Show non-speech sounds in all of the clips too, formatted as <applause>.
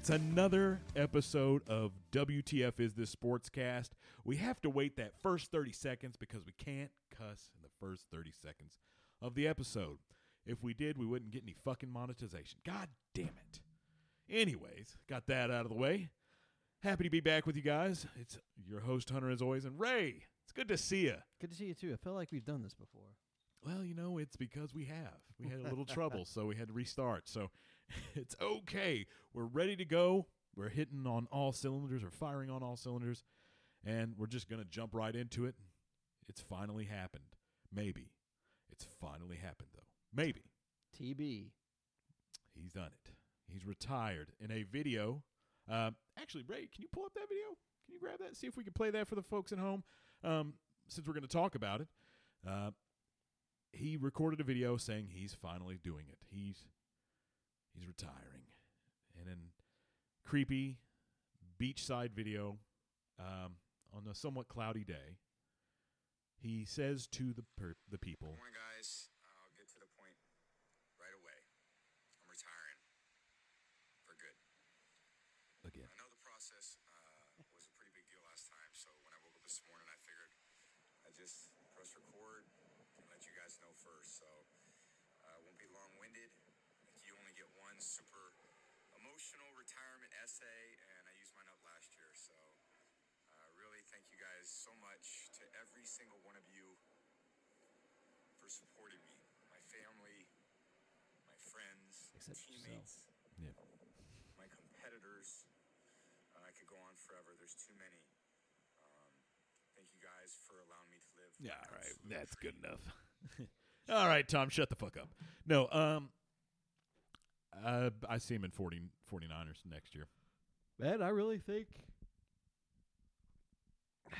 It's another episode of WTF Is This Sportscast. We have to wait that first 30 seconds because we can't cuss in the first 30 seconds of the episode. If we did, we wouldn't get any fucking monetization. God damn it. Anyways, got that out of the way. Happy to be back with you guys. It's your host, Hunter, as always, and Ray. It's good to see you. Good to see you too. I feel like we've done this before. Well, you know, it's because we have. We had a little trouble, so we had to restart. So <laughs> it's okay. We're ready to go. We're hitting on all cylinders or firing on all cylinders, and we're just going to jump right into it. It's finally happened. Maybe. It's finally happened, though. Maybe. TB. He's done it. He's retired in a video. Uh, actually, Ray, can you pull up that video? Can you grab that? See if we can play that for the folks at home. Um, since we're going to talk about it, uh, he recorded a video saying he's finally doing it. He's he's retiring, and in creepy beachside video um, on a somewhat cloudy day, he says to the per- the people, Good morning, guys. I'll get to the point right away. I'm retiring for good. again. I know the process uh, was a pretty big deal last time, so when I woke up this morning, I figured I'd just press record and let you guys know first. So uh, it won't be only get one super emotional retirement essay, and I used mine up last year. So uh, really thank you guys so much to every single one of you for supporting me, my family, my friends, Except teammates Yeah. my competitors. Uh, I could go on forever. There's too many. Um, thank you guys for allowing me to live. Yeah, all right. <laughs> That's good enough. <laughs> all right, Tom, shut the fuck up. No, um uh, I see him in 40, 49ers next year. Man, I really think <sighs>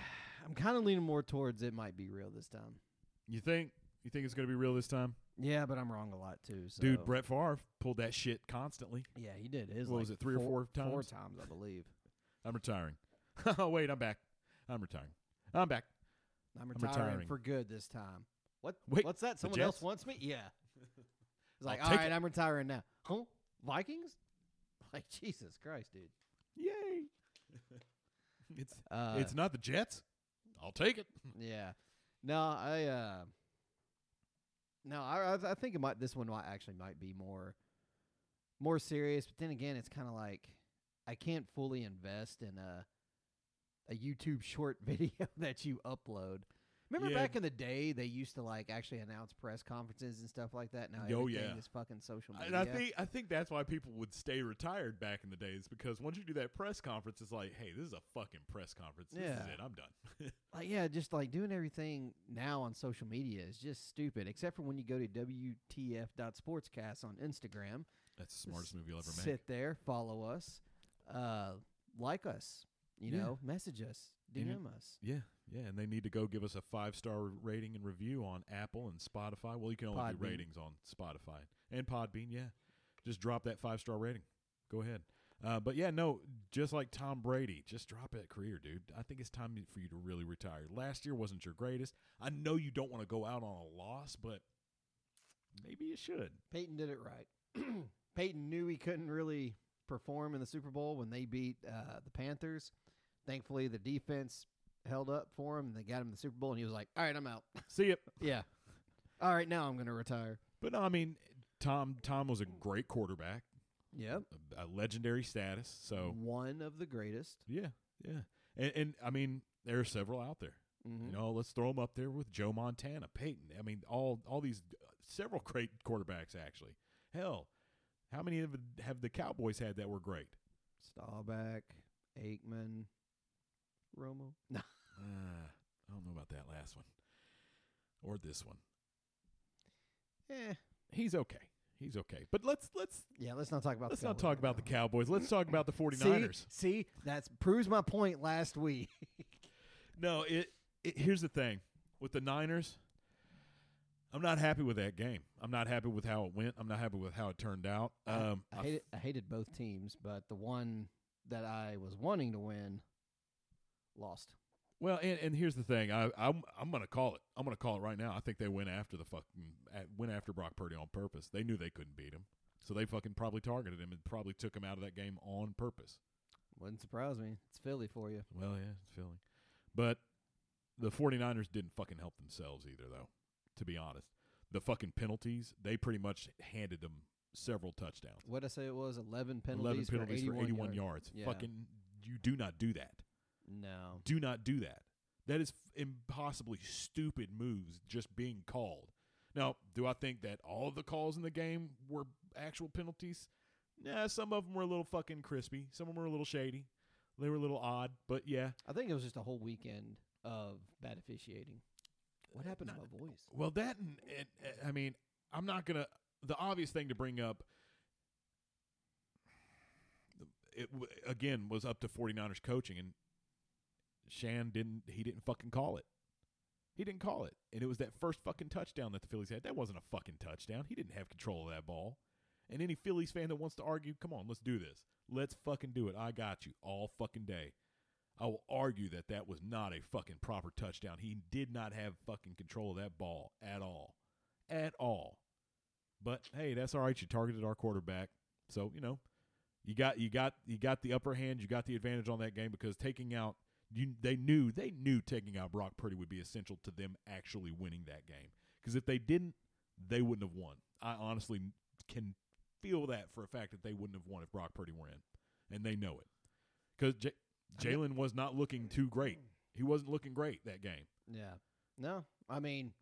I'm kind of leaning more towards it might be real this time. You think you think it's going to be real this time? Yeah, but I'm wrong a lot too. So. Dude, Brett Favre pulled that shit constantly. Yeah, he did. His What like was it, three or four times? Four times, I believe. <laughs> I'm retiring. <laughs> oh, wait, I'm back. I'm retiring. I'm back. I'm retiring, retiring. for good this time. What? Wait, What's that? Someone else wants me? Yeah. <laughs> It's like, all right, it." I'm retiring now. Huh? Vikings? <laughs> Like Jesus Christ, dude. Yay. <laughs> it's Uh, it's not the Jets. I'll take it. <laughs> Yeah. No, I uh No, I I- I think it might this one might actually might be more more serious, but then again it's kind of like I can't fully invest in a a YouTube short video that you upload. Remember Yeah. back in the day they used to like actually announce press conferences and stuff like that. Now Oh, everything yeah. is fucking social media. And I think I think that's why people would stay retired back in the days because once you do that press conference, it's like, hey, this is a fucking press conference. This is Yeah. it. I'm done. <laughs> like yeah, just like doing everything now on social media is just stupid. Except for when you go to WTF.sportscast on Instagram. That's the smartest movie you'll ever make. Sit there, follow us, uh, like us, you Yeah. know, message us, DM us. Yeah, yeah, and they need to go give us a five star rating and review on Apple and Spotify. Well, you can only do ratings on Spotify and Podbean. Yeah, just drop that five star rating. Go ahead. Uh, but yeah, no, just like Tom Brady, just drop that career, dude. I think it's time for you to really retire. Last year wasn't your greatest. I know you don't want to go out on a loss, but maybe you should. Peyton did it right. <clears throat> Peyton knew he couldn't really perform in the Super Bowl when they beat uh, the Panthers. Thankfully, the defense held up for him and they got him the Super Bowl, and he was like, "All right, I'm out." <laughs> See it. yeah. All right, now I'm going to retire. But no, I mean, Tom Tom was a great quarterback, Yep. a, a legendary status. So One of the greatest. Yeah, yeah, and, and I mean there are several out there. You know, let's throw them up there with Joe Montana, Peyton. I mean, all all these uh, several great quarterbacks actually. Hell, how many of the- have the Cowboys had that were great? Staubach, Aikman, Romo. <laughs> No. Uh, I don't know about that last one or this one. Eh. He's okay. He's okay. But let's let's Yeah, let's not talk about let's the not Cowboys talk about the. Cowboys. Let's talk about the 49ers. <laughs> See, see, that's proves my point last week. <laughs> No, it, it here's the thing with the Niners. I'm not happy with that game. I'm not happy with how it went. I'm not happy with how it turned out. Um, I hated, I hated both teams, but the one that I was wanting to win lost. well, and, and here's the thing. I, I'm I'm gonna call it. I'm gonna call it right now. I think they went after the fucking went after Brock Purdy on purpose. They knew they couldn't beat him. So they fucking probably targeted him and probably took him out of that game on purpose. Wouldn't surprise me. It's Philly for you. Well, yeah, it's Philly. But the 49ers didn't fucking help themselves either, though, to be honest. The fucking penalties, they pretty much handed them several touchdowns. What I say it was 11 penalties, 11 penalties for 81, 81 yards. yards. Yeah. Fucking, you do not do that. No. Do not do that. That is f- impossibly stupid moves just being called. Now, do I think that all of the calls in the game were actual penalties? Yeah, some of them were a little fucking crispy. Some of them were a little shady. They were a little odd, but yeah. I think it was just a whole weekend of bad officiating. What happened to my voice? Well, that and, and uh, I mean, I'm not gonna. The obvious thing to bring up, it again was up to 49ers coaching, and Shan didn't. He didn't fucking call it. He didn't call it, and it was that first fucking touchdown that the Phillies had. That wasn't a fucking touchdown. He didn't have control of that ball. And any Phillies fan that wants to argue, come on, let's do this. Let's fucking do it. I got you all fucking day. I will argue that that was not a fucking proper touchdown. He did not have fucking control of that ball at all. At all. But hey, that's all right. You targeted our quarterback. So, you know, you got you got you got the upper hand, you got the advantage on that game because taking out you they knew they knew taking out Brock Purdy would be essential to them actually winning that game. Because if they didn't, they wouldn't have won. I honestly can feel that for a fact that they wouldn't have won if Brock Purdy were in, and they know it. Because J- Jalen was not looking too great. He wasn't looking great that game. Yeah. No, I mean,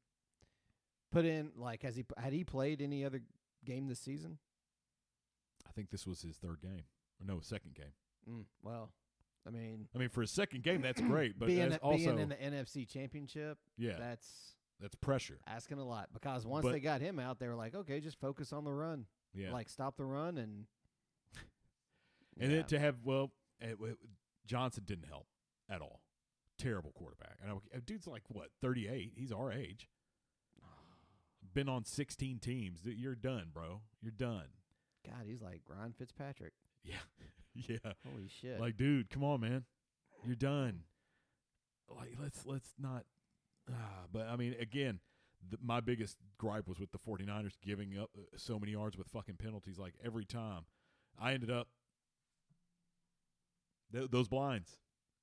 put in like has he had he played any other game this season? I think this was his third game, or no, second game. Mm, well, I mean, I mean, for a second game, that's great, but being, also being in the NFC Championship, yeah, that's that's pressure. asking a lot because once But- they got him out, they were like, okay, just focus on the run, Yeah, like stop the run and. <laughs> and Yeah. then to have well, it, it- Johnson didn't help at all. Terrible quarterback. And I, dude's like what thirty eight. He's our age. <sighs> Been on sixteen teams. You're done, bro. You're done. God, he's like Ryan Fitzpatrick. Yeah, <laughs> <laughs> yeah. Holy shit! Like, dude, come on, man. You're done. Like, let's let's not. Ah, but I mean, again, the, my biggest gripe was with the 49ers giving up uh, so many yards with fucking penalties. Like every time, I ended up th- those blinds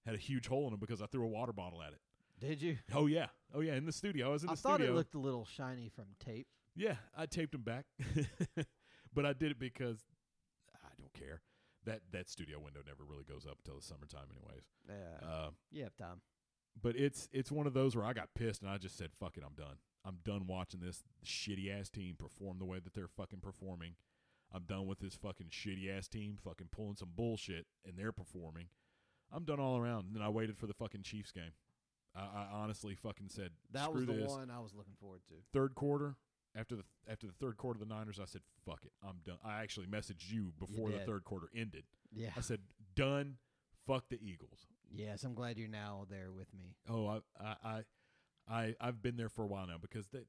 had a huge hole in them because I threw a water bottle at it. Did you? Oh yeah, oh yeah, in the studio. I was in the I thought it looked a little shiny from tape. Yeah, I taped them back, <laughs> but I did it because I don't care. That that studio window never really goes up until the summertime, anyways. Yeah, Uh, you have time. but it's it's one of those where I got pissed and I just said, "Fuck it, I'm done. I'm done watching this shitty ass team perform the way that they're fucking performing. I'm done with this fucking shitty ass team fucking pulling some bullshit and they're performing. I'm done all around." And then I waited for the fucking Chiefs game. I, I honestly fucking said, That "Screw was the this." one I was looking forward to. Third quarter. After the after the third quarter of the Niners, I said, "Fuck it, I'm done." I actually messaged you before the third quarter ended. Yeah. I said, "Done. Fuck the Eagles." Yes, I'm glad you're now there with me. Oh, I I I, I I've been there for a while now because they,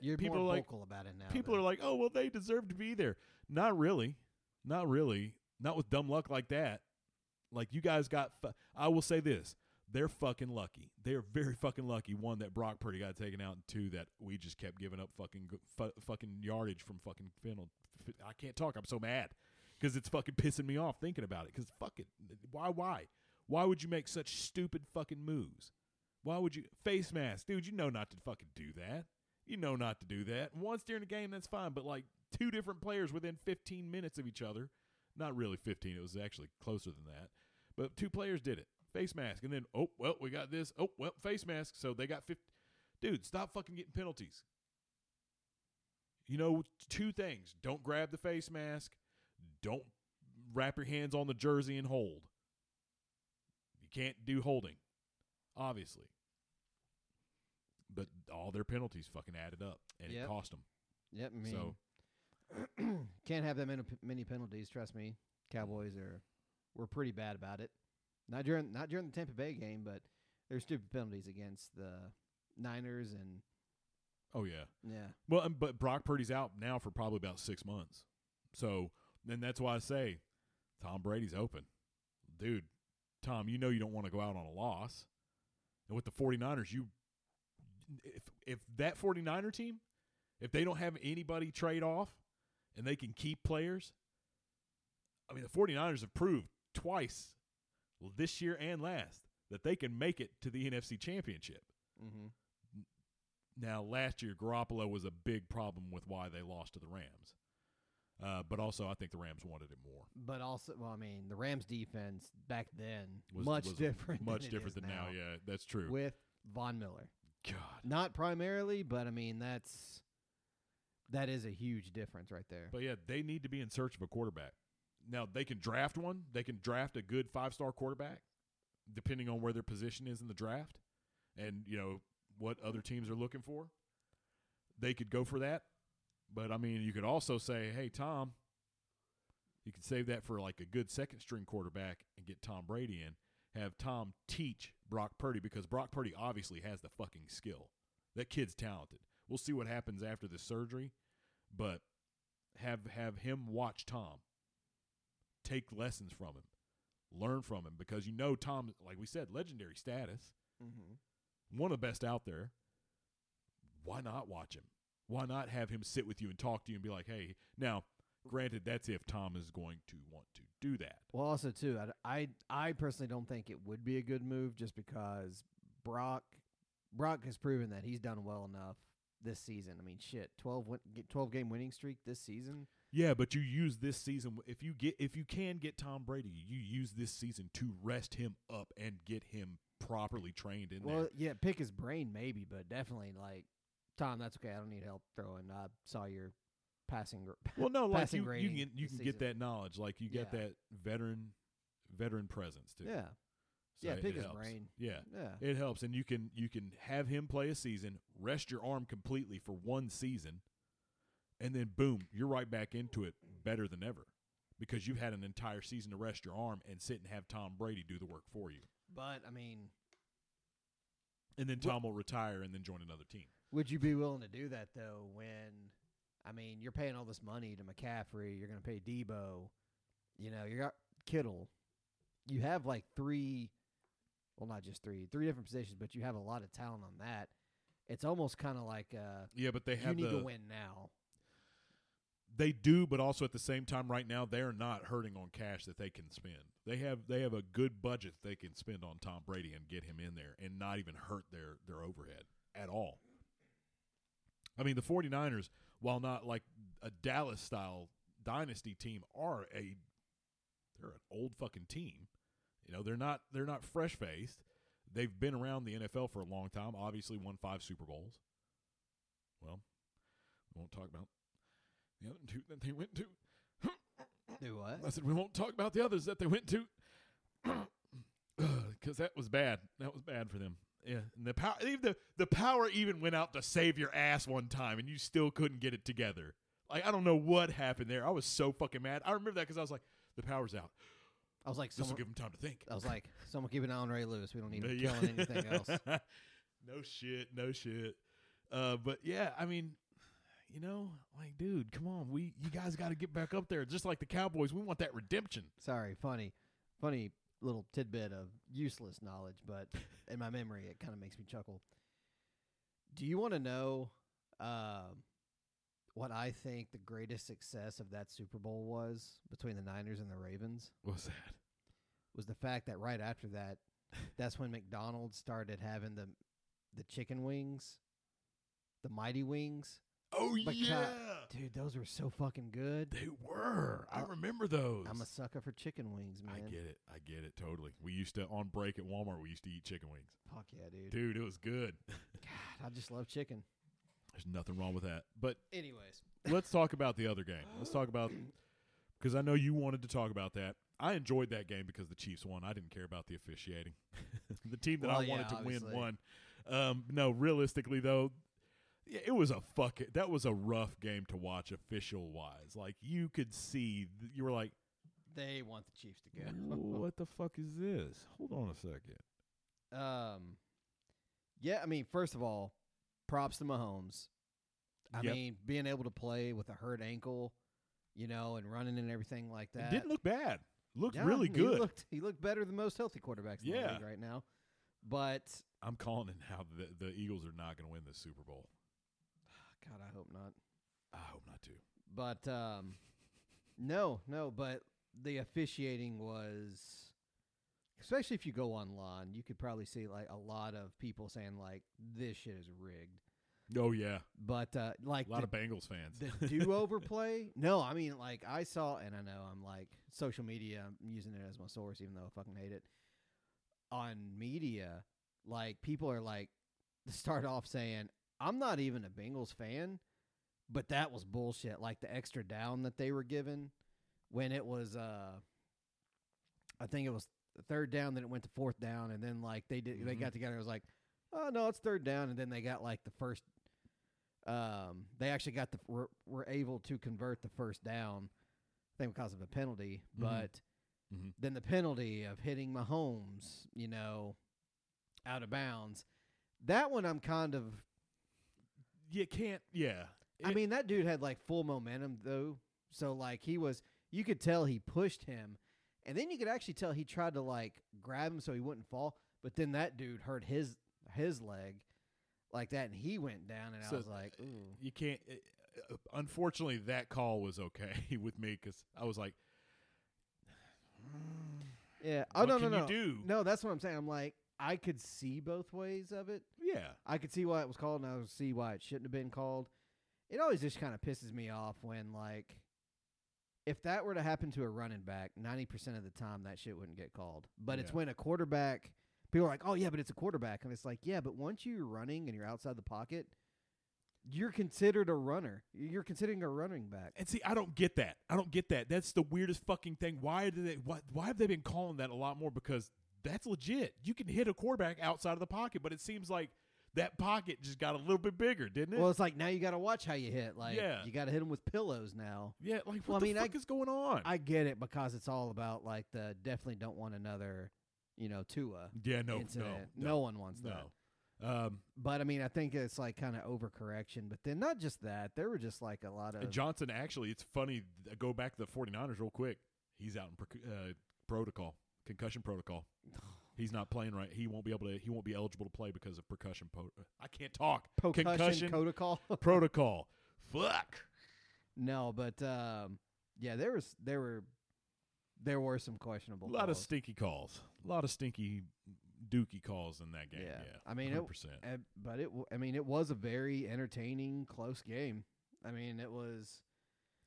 You're People more are like- vocal about it now. people are like, "Oh, well, they deserve to be there." Not really, not really, not with dumb luck like that. Like you guys got. Fu- I will say this: they're fucking lucky. They're very fucking lucky. One that Brock Purdy got taken out, and two that we just kept giving up fucking fucking yardage from fucking Fennel. I can't talk. I'm so mad because it's fucking pissing me off thinking about it. Because fuck it, why why why would you make such stupid fucking moves? Why would you face mask, dude? You know not to fucking do that. You know not to do that. Once during the game, that's fine. But like two different players within 15 minutes of each other, not really 15. It was actually closer than that. But two players did it. Face mask, and then oh well, we got this. Oh well, face mask. So they got 50. Dude, stop fucking getting penalties. You know, two things: don't grab the face mask. Don't wrap your hands on the jersey and hold. You can't do holding, obviously. But all their penalties fucking added up, and Yep. it cost them. Yep. I mean, So <clears throat> can't have that many, many penalties. Trust me, Cowboys are we're pretty bad about it. Not during not during the Tampa Bay game, but there's stupid penalties against the Niners and oh yeah. yeah. Well, um, but Brock Purdy's out now for probably about six months. So then that's why I say Tom Brady's open. Dude, Tom, you know you don't want to go out on a loss. And with the 49ers, you if if that 49er team, if they don't have anybody trade off, and they can keep players. I mean, the 49ers have proved twice this year and last that they can make it to the NFC Championship. Mm-hmm. Now, last year, Garoppolo was a big problem with why they lost to the Rams. Uh, but also, I think the Rams wanted it more. But also, well, I mean, the Rams defense back then Was, much was different, much than different than now. Yeah, that's true. With Von Miller, God, not primarily, but I mean that's that is a huge difference right there. but yeah, they need to be in search of a quarterback. Now they can draft one. They can draft a good five-star quarterback, depending on where their position is in the draft, and you know what other teams are looking for. They could go for that, but I mean, you could also say, "Hey, Tom, you could save that for like a good second-string quarterback and get Tom Brady in. Have Tom teach Brock Purdy because Brock Purdy obviously has the fucking skill. That kid's talented. We'll see what happens after the surgery, but have have him watch Tom. Take lessons from him. Learn from him because you know Tom, like we said, legendary status mm-hmm. one of the best out there. Why not watch him? Why not have him sit with you and talk to you and be like, "Hey, now, granted, that's if Tom is going to want to do that." Well, also too, I, I I personally don't think it would be a good move just because Brock Brock has proven that he's done well enough this season. I mean, shit, 12 win, get 12 game winning streak this season. Yeah, but you use this season if you get if you can get Tom Brady, you use this season to rest him up and get him properly trained in Well, there. yeah, pick his brain maybe, but definitely like Tom, that's okay. I don't need help throwing. I saw your passing. Well, no, like passing you, you can you can get that knowledge, like you get Yeah. that veteran veteran presence too. Yeah, So yeah, it pick his helps. brain. Yeah. Yeah, It helps, and you can you can have him play a season, rest your arm completely for one season, and then boom, you're right back into it better than ever, because you've had an entire season to rest your arm and sit and have Tom Brady do the work for you, but I mean, and then Tom will retire and then join another team. would you be willing to do that though? When I mean, you're paying all this money to McCaffrey, you're going to pay Deebo. You know, you got Kittle. You have like three, well, not just three, three different positions, but you have a lot of talent on that. It's almost kind of like uh, Yeah, but they have you need the to win now. They do, but also at the same time, right now they're not hurting on cash that they can spend. They have they have a good budget they can spend on Tom Brady and get him in there and not even hurt their their overhead at all. I mean, the 49ers, while not like a Dallas style dynasty team, are a they're an old fucking team. You know, they're not they're not fresh faced. They've been around the NFL for a long time. Obviously, won five Super Bowls. Well, we won't talk about the other two that they went to. Do what? I said we won't talk about the others that they went to <clears throat> because that was bad. That was bad for them. Yeah, and the power, even the the power even went out to save your ass one time, and you still couldn't get it together. Like I don't know what happened there. I was so fucking mad. I remember that because I was like, the power's out. I was like, This will someone, give them time to think. I was like, someone keep an eye on Ray Lewis. We don't need him Yeah. killing anything else. <laughs> no shit, no shit. Uh, but yeah, I mean, you know, like, dude, come on, we you guys got to get back up there, just like the Cowboys. We want that redemption. Sorry, funny, funny little tidbit of useless knowledge, but in my memory, it kind of makes me chuckle. Do you want to know um, what I think the greatest success of that Super Bowl was between the Niners and the Ravens? What's that? Was the fact that right after that, that's when McDonald's started having the the chicken wings, the mighty wings. Oh But yeah, Dude, those were so fucking good. they were. I I- remember those. I'm a sucker for chicken wings, man. I get it. I get it totally. We used to on break at Walmart. We used to eat chicken wings. Fuck yeah, dude. Dude, it was good. God, I just love chicken. There's nothing wrong with that. But Anyways, let's talk about the other game. Let's talk about <clears throat> because I know you wanted to talk about that. I enjoyed that game because the Chiefs won. I didn't care about the officiating. <laughs> the team that Well, I yeah, wanted to obviously. win won. Um, no, realistically though, yeah, it was a fuck. That was a rough game to watch official wise. Like you could see, you were like, they want the Chiefs to go. "What the fuck is this?" Hold on a second. um, yeah, I mean, first of all, props to Mahomes. I Yep. mean, being able to play with a hurt ankle, you know, and running and everything like It that. didn't look bad. Looked really He good. looked, he looked better than most healthy quarterbacks in the Yeah. league right now. But I'm calling it now. The, the Eagles are not going to win this Super Bowl. God, I hope not. I hope not too. But um, <laughs> no, no. But the officiating was, especially if you go online, you could probably see like a lot of people saying like this shit is rigged. Oh yeah, But uh, like a lot the, of Bengals fans. the do over play. <laughs> No, I mean like I saw, and I know I'm like social media. I'm using it as my source, even though I fucking hate it. On media, like people are like <laughs> start off saying, "I'm not even a Bengals fan," but that was bullshit. Like the extra down that they were given when it was, uh I think it was third down, then it went to fourth down, and then like they did, they Mhm. got together. It was like, "Oh no, it's third down," and then they got like the first um, they actually got the were, were able to convert the first down, I think because of a penalty. Mhm. But Mhm. then the penalty of hitting Mahomes, you know, out of bounds, that one I'm kind of. You can't. Yeah, I It- mean, that dude had like full momentum though, so like he was. You could tell he pushed him, and then you could actually tell he tried to like grab him so he wouldn't fall. But then that dude hurt his his leg like that, and he went down, and So, I was like, ooh. you can't. uh, uh, Unfortunately, that call was okay <laughs> with me because I was like, Yeah. Oh What no, can no, you no. do? No, that's what I'm saying. I'm like, I could see both ways of it. Yeah, I could see why it was called, and I would see why it shouldn't have been called. It always just kind of pisses me off when like, if that were to happen to a running back, ninety percent of the time that shit wouldn't get called. But it's Yeah. when a quarterback, people are like, oh yeah, but it's a quarterback, and it's like, yeah, but once you're running and you're outside the pocket. You're considered a runner. You're considering a running back. And see, I don't get that. I don't get that. That's the weirdest fucking thing. Why did they? Why, why have they been calling that a lot more? Because that's legit. You can hit a quarterback outside of the pocket, but it seems like that pocket just got a little bit bigger, didn't it? Well, it's like now you got to watch how you hit. Like, Yeah. you got to hit them with pillows now. yeah. Like, what Well, I the mean, I- fuck is going on? I get it because it's all about like the definitely don't want another, you know, Tua yeah. No. incident. No. No, one wants that. No. Um, But I mean, I think it's like kind of overcorrection. But then not just that, there were just like a lot of Johnson actually, it's funny. Go back to the 49ers real quick. He's out in proc- uh, protocol, concussion protocol. <laughs> He's not playing right. He won't be able to. He won't be eligible to play because of percussion. Po- I can't talk. concussion, concussion protocol. <laughs> protocol. Fuck. no, but um, yeah, there was there were there were some questionable. A lot of stinky calls. A lot of stinky dookie calls in that game. Yeah. Yeah. I mean, it- 100%. Uh, but it, I mean, it was a very entertaining, close game. I mean, it was.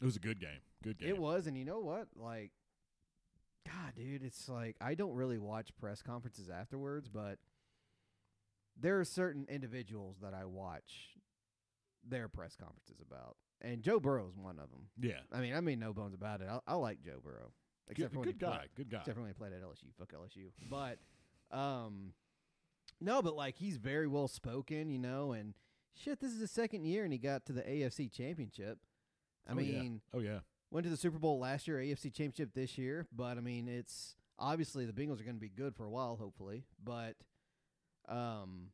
it was a good game. Good game. It was, and you know what? Like, God, dude, it's like I don't really watch press conferences afterwards, but there are certain individuals that I watch their press conferences about, and Joe Burrow is one of them. Yeah. I mean, I mean, no bones about it. I, I like Joe Burrow, except Good, for when he good play- guy. Good guy. Except for when he played at LSU. Fuck LSU. But um no, but like he's very well spoken, you know, and shit, this is his second year and he got to the AFC championship. I Oh, yeah. mean, Oh yeah. Went to the Super Bowl last year, AFC championship this year, but I mean it's obviously the Bengals are gonna be good for a while, hopefully. But um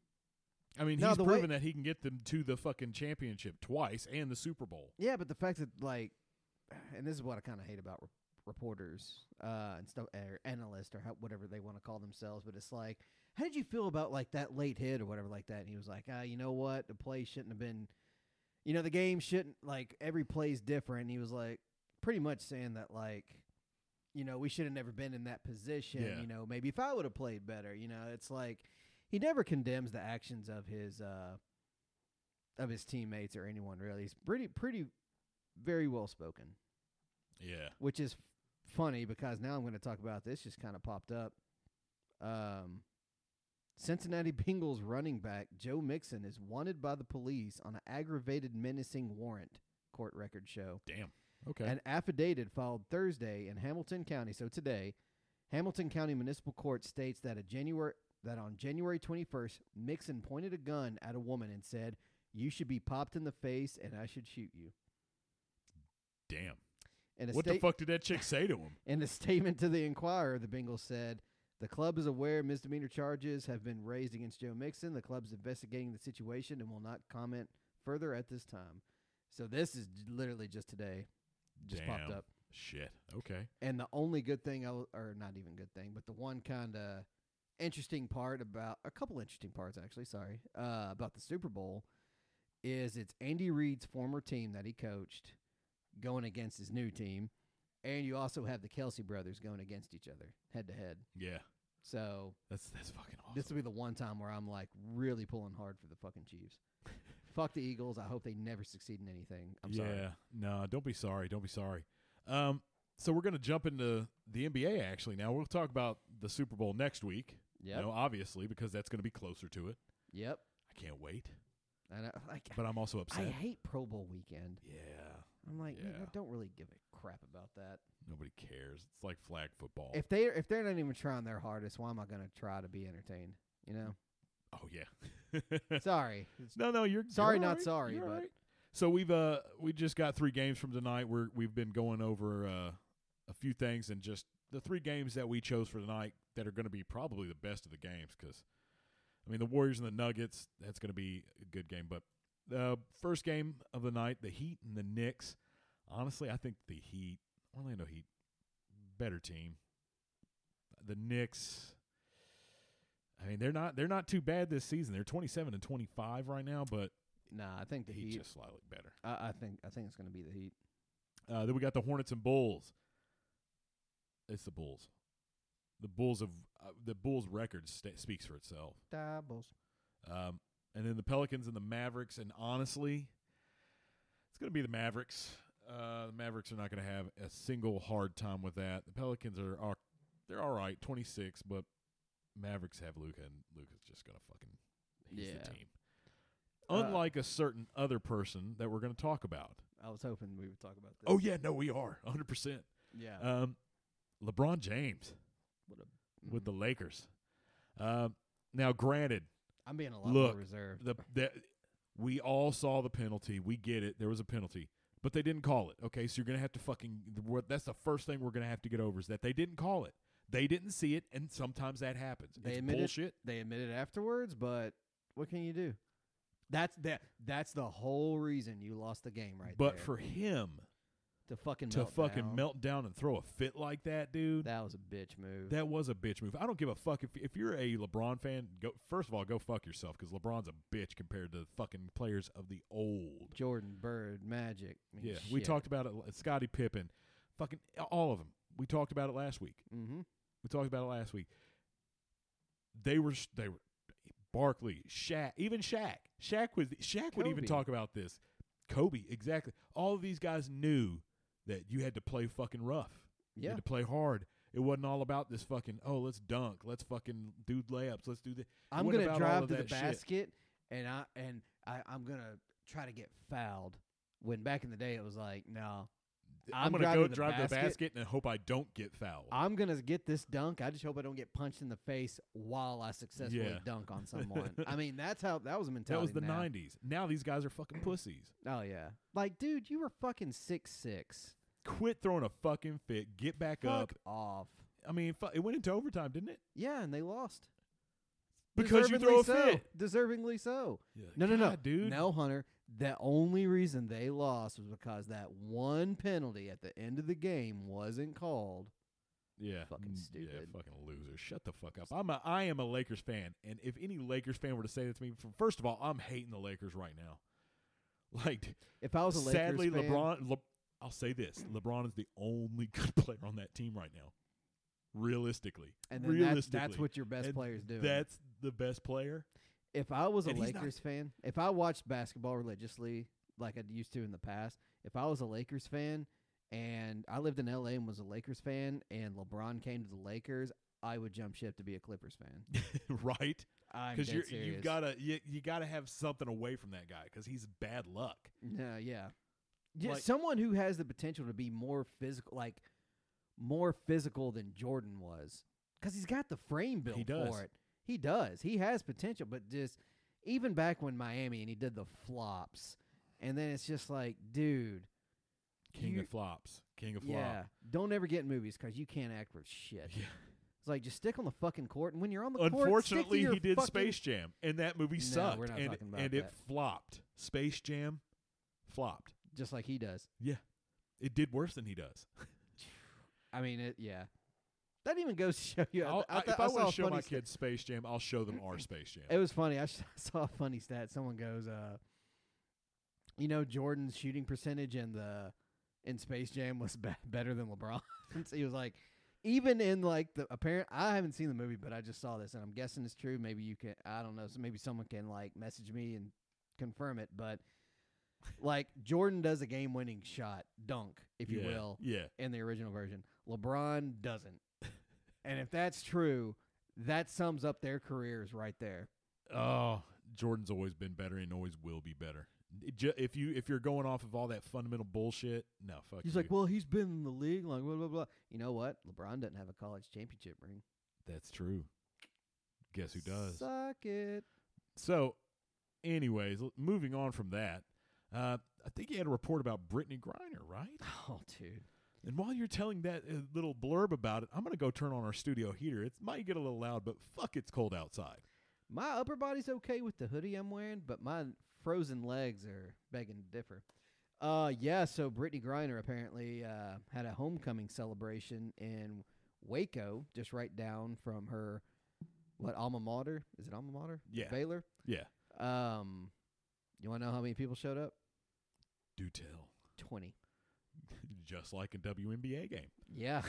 I mean, No, he's the way- proven that he can get them to the fucking championship twice and the Super Bowl. Yeah, but the fact that like, and this is what I kind of hate about re- reporters uh, and stuff, or analysts, or how, whatever they want to call themselves. But it's like, how did you feel about like that late hit or whatever like that? And he was like, ah, you know what, the play shouldn't have been, you know, the game shouldn't like every play's different. And he was like, pretty much saying that like. You know, we should have never been in that position. Yeah. You know, maybe if I would have played better. You know, it's like he never condemns the actions of his uh of his teammates or anyone really. He's pretty pretty very well spoken, Yeah. which is f- funny because now I'm going to talk about this. Just kind of popped up. Um, Cincinnati <laughs> Bengals running back Joe Mixon is wanted by the police on an aggravated menacing warrant. Court records show. Damn. Okay. An affidavit filed Thursday in Hamilton County, so today, Hamilton County Municipal Court states that a January that on January 21st, Mixon pointed a gun at a woman and said, "You should be popped in the face, and I should shoot you." Damn. In a What the fuck did that chick say to him? <laughs> In a statement to the Inquirer, the Bengals said, The club is aware misdemeanor charges have been raised against Joe Mixon. The club's investigating the situation and will not comment further at this time. So this is literally just today. Just popped up. Shit. Okay. And the only good thing, I or not even good thing, but the one kind of interesting part about a couple interesting parts actually, sorry, uh, about the Super Bowl is it's Andy Reid's former team that he coached going against his new team, and you also have the Kelce brothers going against each other head to head. Yeah, So that's that's fucking awesome. this will be the one time where I'm like really pulling hard for the fucking Chiefs. <laughs> Fuck the Eagles. I hope they never succeed in anything. I'm sorry. yeah, sorry. no, don't be sorry. Don't be sorry. Um, so we're gonna jump into the NBA actually. Now we'll talk about the Super Bowl next week. Yep. You know, obviously because that's gonna be closer to it. Yep. I can't wait, And I, <laughs> like, but I'm also upset. I hate Pro Bowl weekend. yeah, I'm like, man, I don't really give a crap about that. nobody cares. It's like flag football. If they if they're not even trying their hardest, why am I going to try to be entertained? You know. oh yeah. <laughs> <laughs> sorry. It's- no, no, you're Sorry, you're not right. sorry, You're but- right. So we've uh we just got three games from tonight. We're we've been going over uh a few things and just the three games that we chose for tonight that are going to be probably the best of the games because I mean the Warriors and the Nuggets that's going to be a good game. But the first game of the night, the Heat and the Knicks. Honestly, I think the Heat, Orlando Heat, better team. The Knicks. I mean, they're not they're not too bad this season. They're twenty seven and twenty five right now, but Nah, I think the the Heat just slightly better. I, I think I think it's going to be the Heat. Uh, then we got the Hornets and Bulls. It's the Bulls. The Bulls of uh, the Bulls record sta speaks for itself. Doubles. Um, and then the Pelicans and the Mavericks. And honestly, it's going to be the Mavericks. Uh, the Mavericks are not going to have a single hard time with that. The Pelicans are, are they're all right, twenty six, but Mavericks have Luka, and Luka's just going to fucking he's Yeah. the team. Uh, Unlike a certain other person that we're going to talk about. I was hoping we would talk about this. Oh yeah, no, we are hundred percent. yeah. Um, LeBron James what a, with mm. the Lakers. Um, now, granted, I'm being a lot look, more reserved. the, the we all saw the penalty. We get it. There was a penalty, but they didn't call it. Okay, so you're gonna have to fucking. what- That's the first thing we're gonna have to get over is that they didn't call it. They didn't see it, and sometimes that happens. They it's admitted- bullshit. They admitted it afterwards, but what can you do? That's that. That's the whole reason you lost the game, right but there. for him to fucking to melt fucking down, melt down and throw a fit like that, dude. That was a bitch move. That was a bitch move. I don't give a fuck if if you're a LeBron fan. Go first of all, go fuck yourself because LeBron's a bitch compared to the fucking players of the old. Jordan, Bird, Magic. I mean, Yeah, we talked about it. Scottie Pippen, fucking all of them. We talked about it last week. Mm-hmm. We talked about it last week. They were they were Barkley, Shaq, even Shaq. Shaq was Shaq would even talk about this. Kobe, exactly. All of these guys knew that you had to play fucking rough. You Yeah. had to play hard. It wasn't all about this fucking oh let's dunk, let's fucking do layups, let's do this. I'm gonna drive to the that shit? basket, and I and I, I'm gonna try to get fouled. When back in the day, it was like, no, I'm, I'm gonna go the drive to the basket. basket and hope I don't get fouled. I'm gonna get this dunk. I just hope I don't get punched in the face while I successfully Yeah. dunk on <laughs> someone. I mean, that's how that was a mentality. that was the now. '90s. Now these guys are fucking pussies. Oh yeah, like dude, you were fucking six six. Quit throwing a fucking fit. Get back Fuck up. off. I mean, fu- it went into overtime, didn't it? Yeah, and they lost Because you throw a so. fit. Deservingly so. Yeah, No, no, no, dude. No, Hunter. The only reason they lost was because that one penalty at the end of the game wasn't called. Yeah, Fucking mm, stupid. Yeah, fucking loser. Shut the fuck up. I'm a I am a Lakers fan, and if any Lakers fan were to say that to me, first of all, I'm hating the Lakers right now. <laughs> Like, If I was a Lakers sadly, fan, LeBron. Le, I'll say this: LeBron is the only <laughs> good player on that team right now. Realistically, and realistically, that's what your best And players do. That's the best player. If I was a and he's not- Lakers fan, if I watched basketball religiously like I used to in the past, if I was a Lakers fan and I lived in LA and was a Lakers fan and LeBron came to the Lakers, I would jump ship to be a Clippers fan. <laughs> right? Because you you've got to you, you got to have something away from that guy because he's bad luck. No, yeah. Yeah, Like- someone who has the potential to be more physical, like more physical than Jordan was, because he's got the frame built does. for it. He does. He has potential, but just even back when Miami and he did the flops, and then it's just like, dude, King You- of flops. King of flop. yeah, don't ever get in movies because you can't act for shit. Yeah. It's like just stick on the fucking court, and when you're on the court, Unfortunately, your he did fucking- Space Jam, and that movie No, sucked. and and it flopped. Space Jam flopped. just like he does. Yeah, it did worse than he does. I mean, it. Yeah, that even goes to show you. I, I'll, I, I, if I I, saw want to show my sta- kids Space Jam, I'll show them our Space Jam. It was funny. I <laughs> saw a funny stat. Someone goes, uh, you know, Jordan's shooting percentage and the in Space Jam was be- better than LeBron. <laughs> He was like, even in like the apparent, I haven't seen the movie, but I just saw this, and I'm guessing it's true. Maybe you can, I don't know. So maybe someone can like message me and confirm it. But like Jordan does a game-winning shot, dunk, if you Yeah, will, Yeah. in the original version. LeBron doesn't. And if that's true, that sums up their careers right there. Oh, Jordan's always been better and always will be better. If you if you're going off of all that fundamental bullshit, no, fuck. He's you. like, well, he's been in the league, like blah blah blah. You know what? LeBron doesn't have a college championship ring. that's true. Guess who does? Suck it. So, anyways, moving on from that, uh, I think you had a report about Brittney Griner, right? <laughs> Oh, dude. And while you're telling that uh, little blurb about it, I'm gonna go turn on our studio heater. It might get a little loud, but fuck, it's cold outside. My upper body's okay with the hoodie I'm wearing, but my frozen legs are begging to differ. Uh, yeah. So Brittney Griner apparently uh, had a homecoming celebration in Waco, just right down from her what alma mater? Is it alma mater? Yeah. Baylor. Yeah. Um, you want to know how many people showed up? Do tell. Twenty. Just like a WNBA game. Yeah.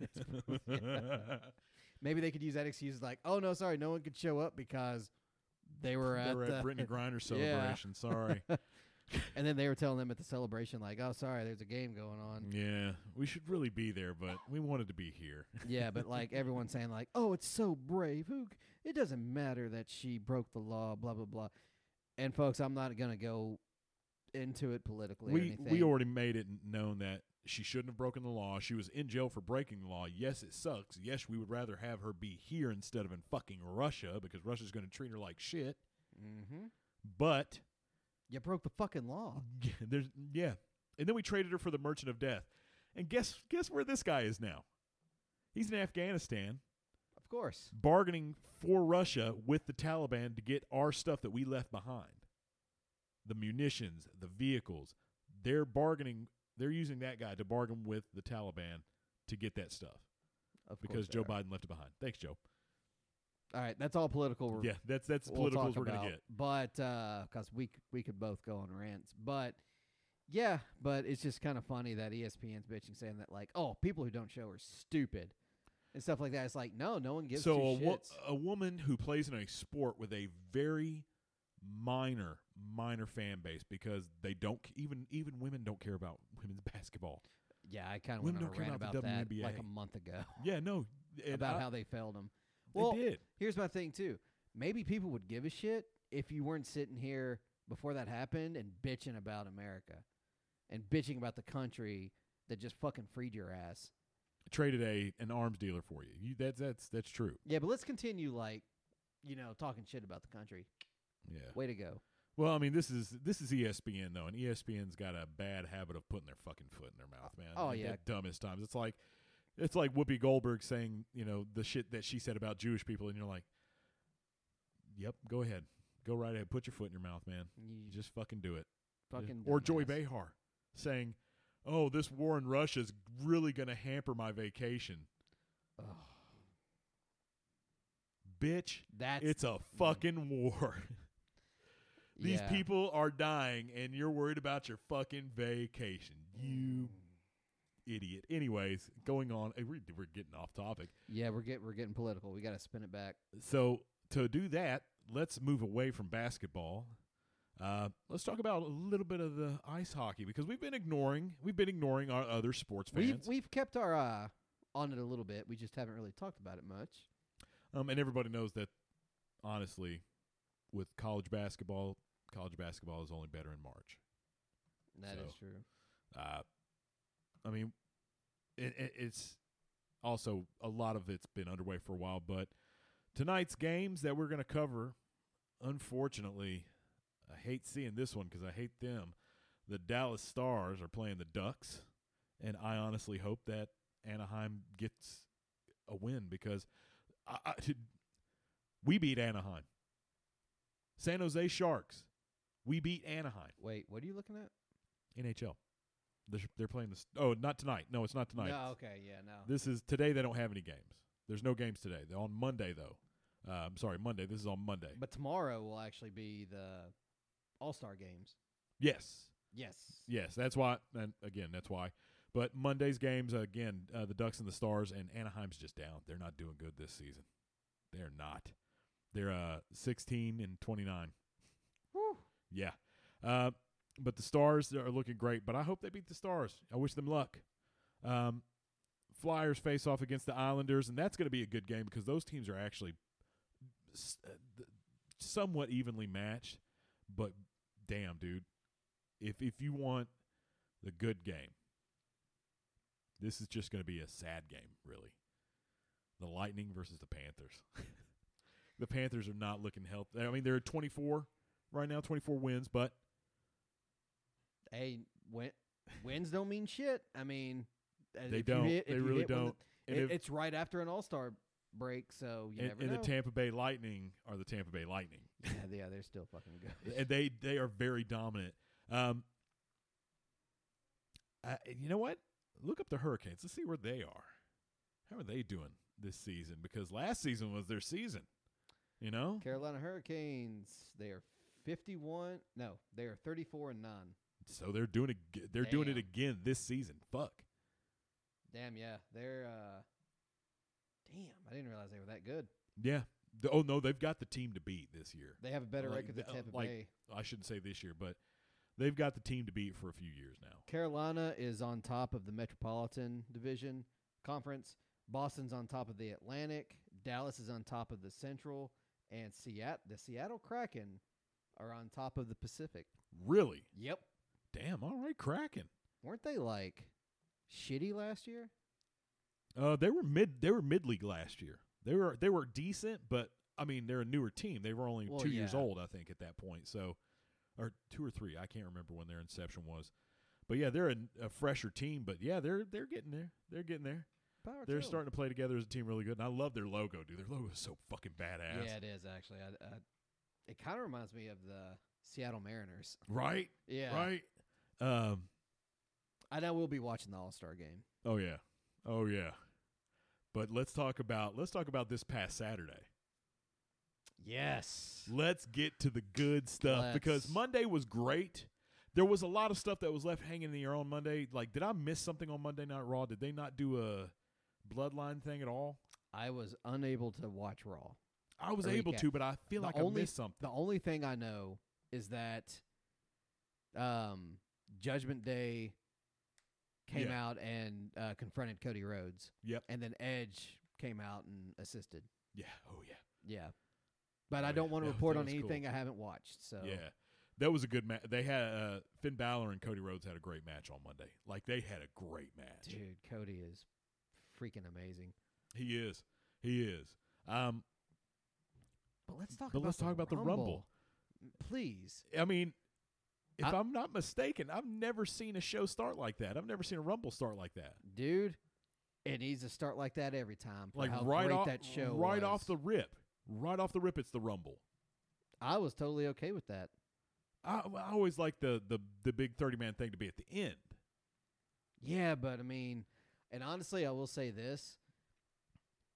<laughs> Maybe they could use that excuse like, oh no, sorry, no one could show up because they were they at, were the, at Brittney Griner <laughs> Yeah. celebration. Sorry. <laughs> and then they were telling them at the celebration like, oh sorry, there's a game going on. yeah, we should really be there, but we wanted to be here. yeah, but like everyone's saying like, oh, it's so brave. Who? It doesn't matter that she broke the law. Blah blah blah. And folks, I'm not gonna go into it politically. or we anything. we already made it known that she shouldn't have broken the law. She was in jail for breaking the law. Yes, it sucks. Yes, we would rather have her be here instead of in fucking Russia because Russia's going to treat her like shit. Mm-hmm. But You broke the fucking law. <laughs> yeah, there's yeah, and then we traded her for the Merchant of Death. And guess guess where this guy is now? He's in Afghanistan Of course. bargaining for Russia with the Taliban to get our stuff that we left behind. The munitions, the vehicles. They're bargaining they're using that guy to bargain with the Taliban to get that stuff Of because Joe are. Biden left it behind. Thanks, Joe. All right, that's all political. Yeah, that's that's we'll political talk we're gonna about. get. But uh, because we we could both go on rants, but yeah, but it's just kind of funny that ESPN's bitching saying that like, oh, people who don't show are stupid and stuff like that. It's like, no, no one gives so two a, wo- a woman who plays in a sport with a very minor minor fan base because they don't even even women don't care about women's <laughs> basketball. yeah, I kind of women went on a don't care rant about the about that like a month ago <laughs> Yeah, no, about I- how they failed them. Well, did. here's my thing too. Maybe people would give a shit if you weren't sitting here before that happened and bitching about America and bitching about the country that just fucking freed your ass. Traded a an arms dealer for you. you that's that's that's true. Yeah, but let's continue like, you know, talking shit about the country. Yeah. Way to go. Well, I mean, this is this is ESPN though, and ESPN's got a bad habit of putting their fucking foot in their mouth, man. Oh, yeah. the dumbest times. It's like it's like Whoopi Goldberg saying, you know, the shit that she said about Jewish people, and you're like, "Yep, go ahead, go right ahead, put your foot in your mouth, man. You Just fucking do it." fucking or Joy. Behar saying, "Oh, this war in Russia's really going to hamper my vacation." Bitch, that's it's a fucking war. <laughs> These yeah. people are dying, and you're worried about your fucking vacation. You idiot. Anyways, going on. eh, We're, we're getting off topic. Yeah, we're getting we're getting political. We got to spin it back. So to do that, let's move away from basketball. Uh, let's talk about a little bit of the ice hockey because we've been ignoring we've been ignoring our other sports We've fans. we've kept our eye on it a little bit. We just haven't really talked about it much. Um, and everybody knows that, honestly, with college basketball, college basketball is only better in March. That is So- true. Uh, I mean, it, it, it's also a lot of it's been underway for a while, but tonight's games that we're going to cover, unfortunately, I hate seeing this one because I hate them. The Dallas Stars are playing the Ducks, and I honestly hope that Anaheim gets a win because I, I, <laughs> we beat Anaheim. San Jose Sharks, we beat Anaheim. Wait, what are you looking at? NHL. They're, they're playing this. Oh, not tonight. No, it's not tonight. No, okay, yeah, no. This is today. They don't have any games. There's no games today. They're on Monday though. Uh, I'm sorry, Monday. This is on Monday. but tomorrow will actually be the All Star games. yes. Yes. Yes, that's why. And again, that's why. But Monday's games again, uh, the Ducks and the Stars and Anaheim's just down. They're not doing good this season. They're not. They're uh 16 and 29. Yeah. Uh, but the Stars are looking great. But I hope they beat the Stars. I wish them luck. Um, Flyers face off against the Islanders, and that's going to be a good game because those teams are actually uh, somewhat evenly matched. But damn, dude, if if you want the good game, this is just going to be a sad game, really. The Lightning versus the Panthers. <laughs> the Panthers are not looking healthy. I mean, they're at 24 right now, 24 wins, but Hey, win, wins don't mean shit. I mean, They don't. hit- They really the- don't. And it- if- it's right after an All Star break, so you and, never and know. the Tampa Bay Lightning are the Tampa Bay Lightning. <laughs> yeah, yeah, they're still fucking good. <laughs> and they they are very dominant. Um, uh, you know what? Look up the Hurricanes. Let's see where they are. How are they doing this season? Because last season was their season. You know, Carolina Hurricanes, they are 51. No, they are 34 and 9. so they're doing it. They're doing it again this season. Fuck. Damn, yeah. They're, uh, damn, I didn't realize they were that good. Yeah. Oh no, they've got the team to beat this year. They have a better Like record than Tampa like- Bay. I shouldn't say this year, but they've got the team to beat for a few years now. Carolina is on top of the Metropolitan Division Conference. Boston's on top of the Atlantic. Dallas is on top of the Central, and Seattle, the Seattle Kraken, are on top of the Pacific. Really? Yep. Damn. All right, Kraken. Weren't they like shitty last year? Uh, they were mid. They were mid league last year. They were they were decent, but I mean they're a newer team. They were only Well, two years old, I think, at that point. So, or two or three. I can't remember when their inception was. But yeah, they're a, a fresher team. But yeah, they're they're getting there. They're getting there. Power They're starting to play together as a team really good. And I love their logo, dude. Their logo is so fucking badass. Yeah, it is actually. I, I, it kind of reminds me of the Seattle Mariners. Right. Yeah. Right. Um. I know we'll be watching the All Star game. Oh yeah. Oh yeah. But let's talk about let's talk about this past Saturday. Yes. Let's get to the good stuff because Let's. Monday was great. There was a lot of stuff that was left hanging in the air on Monday. Like, did I miss something on Monday Night Raw? Did they not do a bloodline thing at all? I was unable to watch Raw. I was able recap. to, but I feel The like only- I missed something. The only thing I know is that um, Judgment Day came Yeah. out and uh, confronted Cody Rhodes. Yep. And then Edge came out and assisted. Yeah. Oh yeah. Yeah. But Oh, I don't yeah. want to That report on was cool. anything I haven't watched. So Yeah. That was a good match. They had uh, Finn Balor and Cody Rhodes had a great match on Monday. Like they had a great match. dude, Cody is freaking amazing. He is. He is. Um, But let's talk But about let's the talk about the Rumble. Please. I mean, if I- I, am not mistaken, I've never seen a show start like that. I've never seen a Rumble start like that. Dude, it needs to start like that every time. Like how right great off that show right off the rip right off the rip it's the rumble I was totally okay with that. i, I always like the, the the big 30 man thing to be at the end Yeah, but I mean, and honestly, I will say this.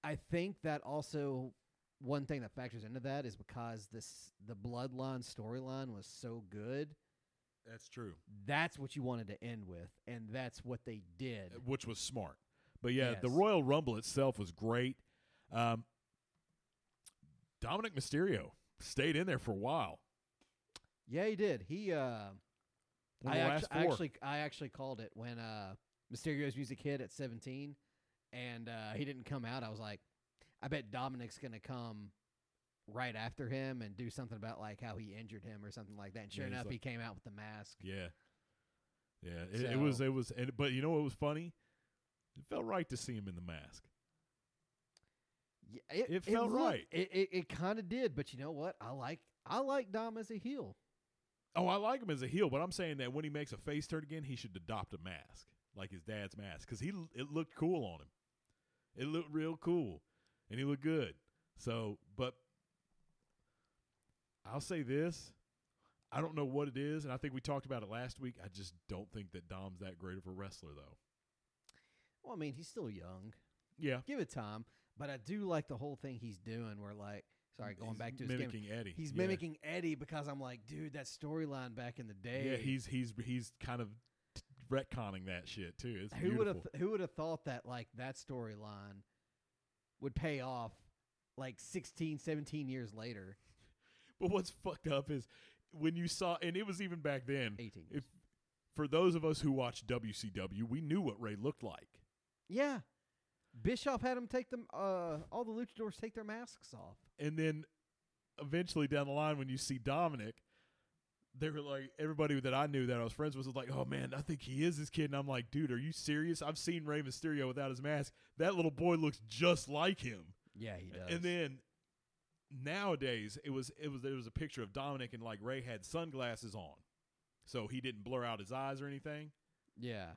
I think that also one thing that factors into that is because this the bloodline storyline was so good. that's true That's what you wanted to end with, and that's what they did. which was smart but yeah the royal rumble itself was great um dominic mysterio stayed in there for a while Yeah, he did. He uh I, of actu- I actually I actually called it when uh Mysterio's music hit at 17 and uh he didn't come out. I was like I bet Dominic's going to come right after him and do something about like how he injured him or something like that. And sure Yeah, enough, like- he came out with the mask. yeah yeah it, it was it was and, but you know what was funny it felt right to see him in the mask Yeah, it, It felt looked- right. It it, it kind of did, but you know what? I like I like Dom as a heel. Oh, I like him as a heel, but I'm saying that when he makes a face turn again, he should adopt a mask like his dad's mask because he it looked cool on him. It looked real cool, and he looked good. So, but I'll say this: I don't know what it is, and I think we talked about it last week. I just don't think that Dom's that great of a wrestler, though. Well, I mean, he's still young. Yeah, Give it time, but I do like the whole thing he's doing where like Sorry, going He's back to his game. mimicking Eddie. He's Yeah. mimicking Eddie because I'm like, dude, that storyline back in the day. Yeah, he's he's he's kind of retconning that shit too. It's who would have who would have thought that like that storyline would pay off like 16, 17 years later, But what's fucked up is when you saw, and it was even back then. 18. If for those of us who watched WCW, we knew what Rey looked like. yeah. Bischoff had him take them uh all the luchadors take their masks off. And then eventually down the line, when you see Dominic, they were like, everybody that I knew that I was friends with was like, oh man, I think he is this kid. And I'm like, dude, are you serious? I've seen Rey Mysterio without his mask. That little boy looks just like him. Yeah, he does. And then nowadays, it was it was there was a picture of Dominic and like Rey had sunglasses on, so he didn't blur out his eyes or anything. yeah.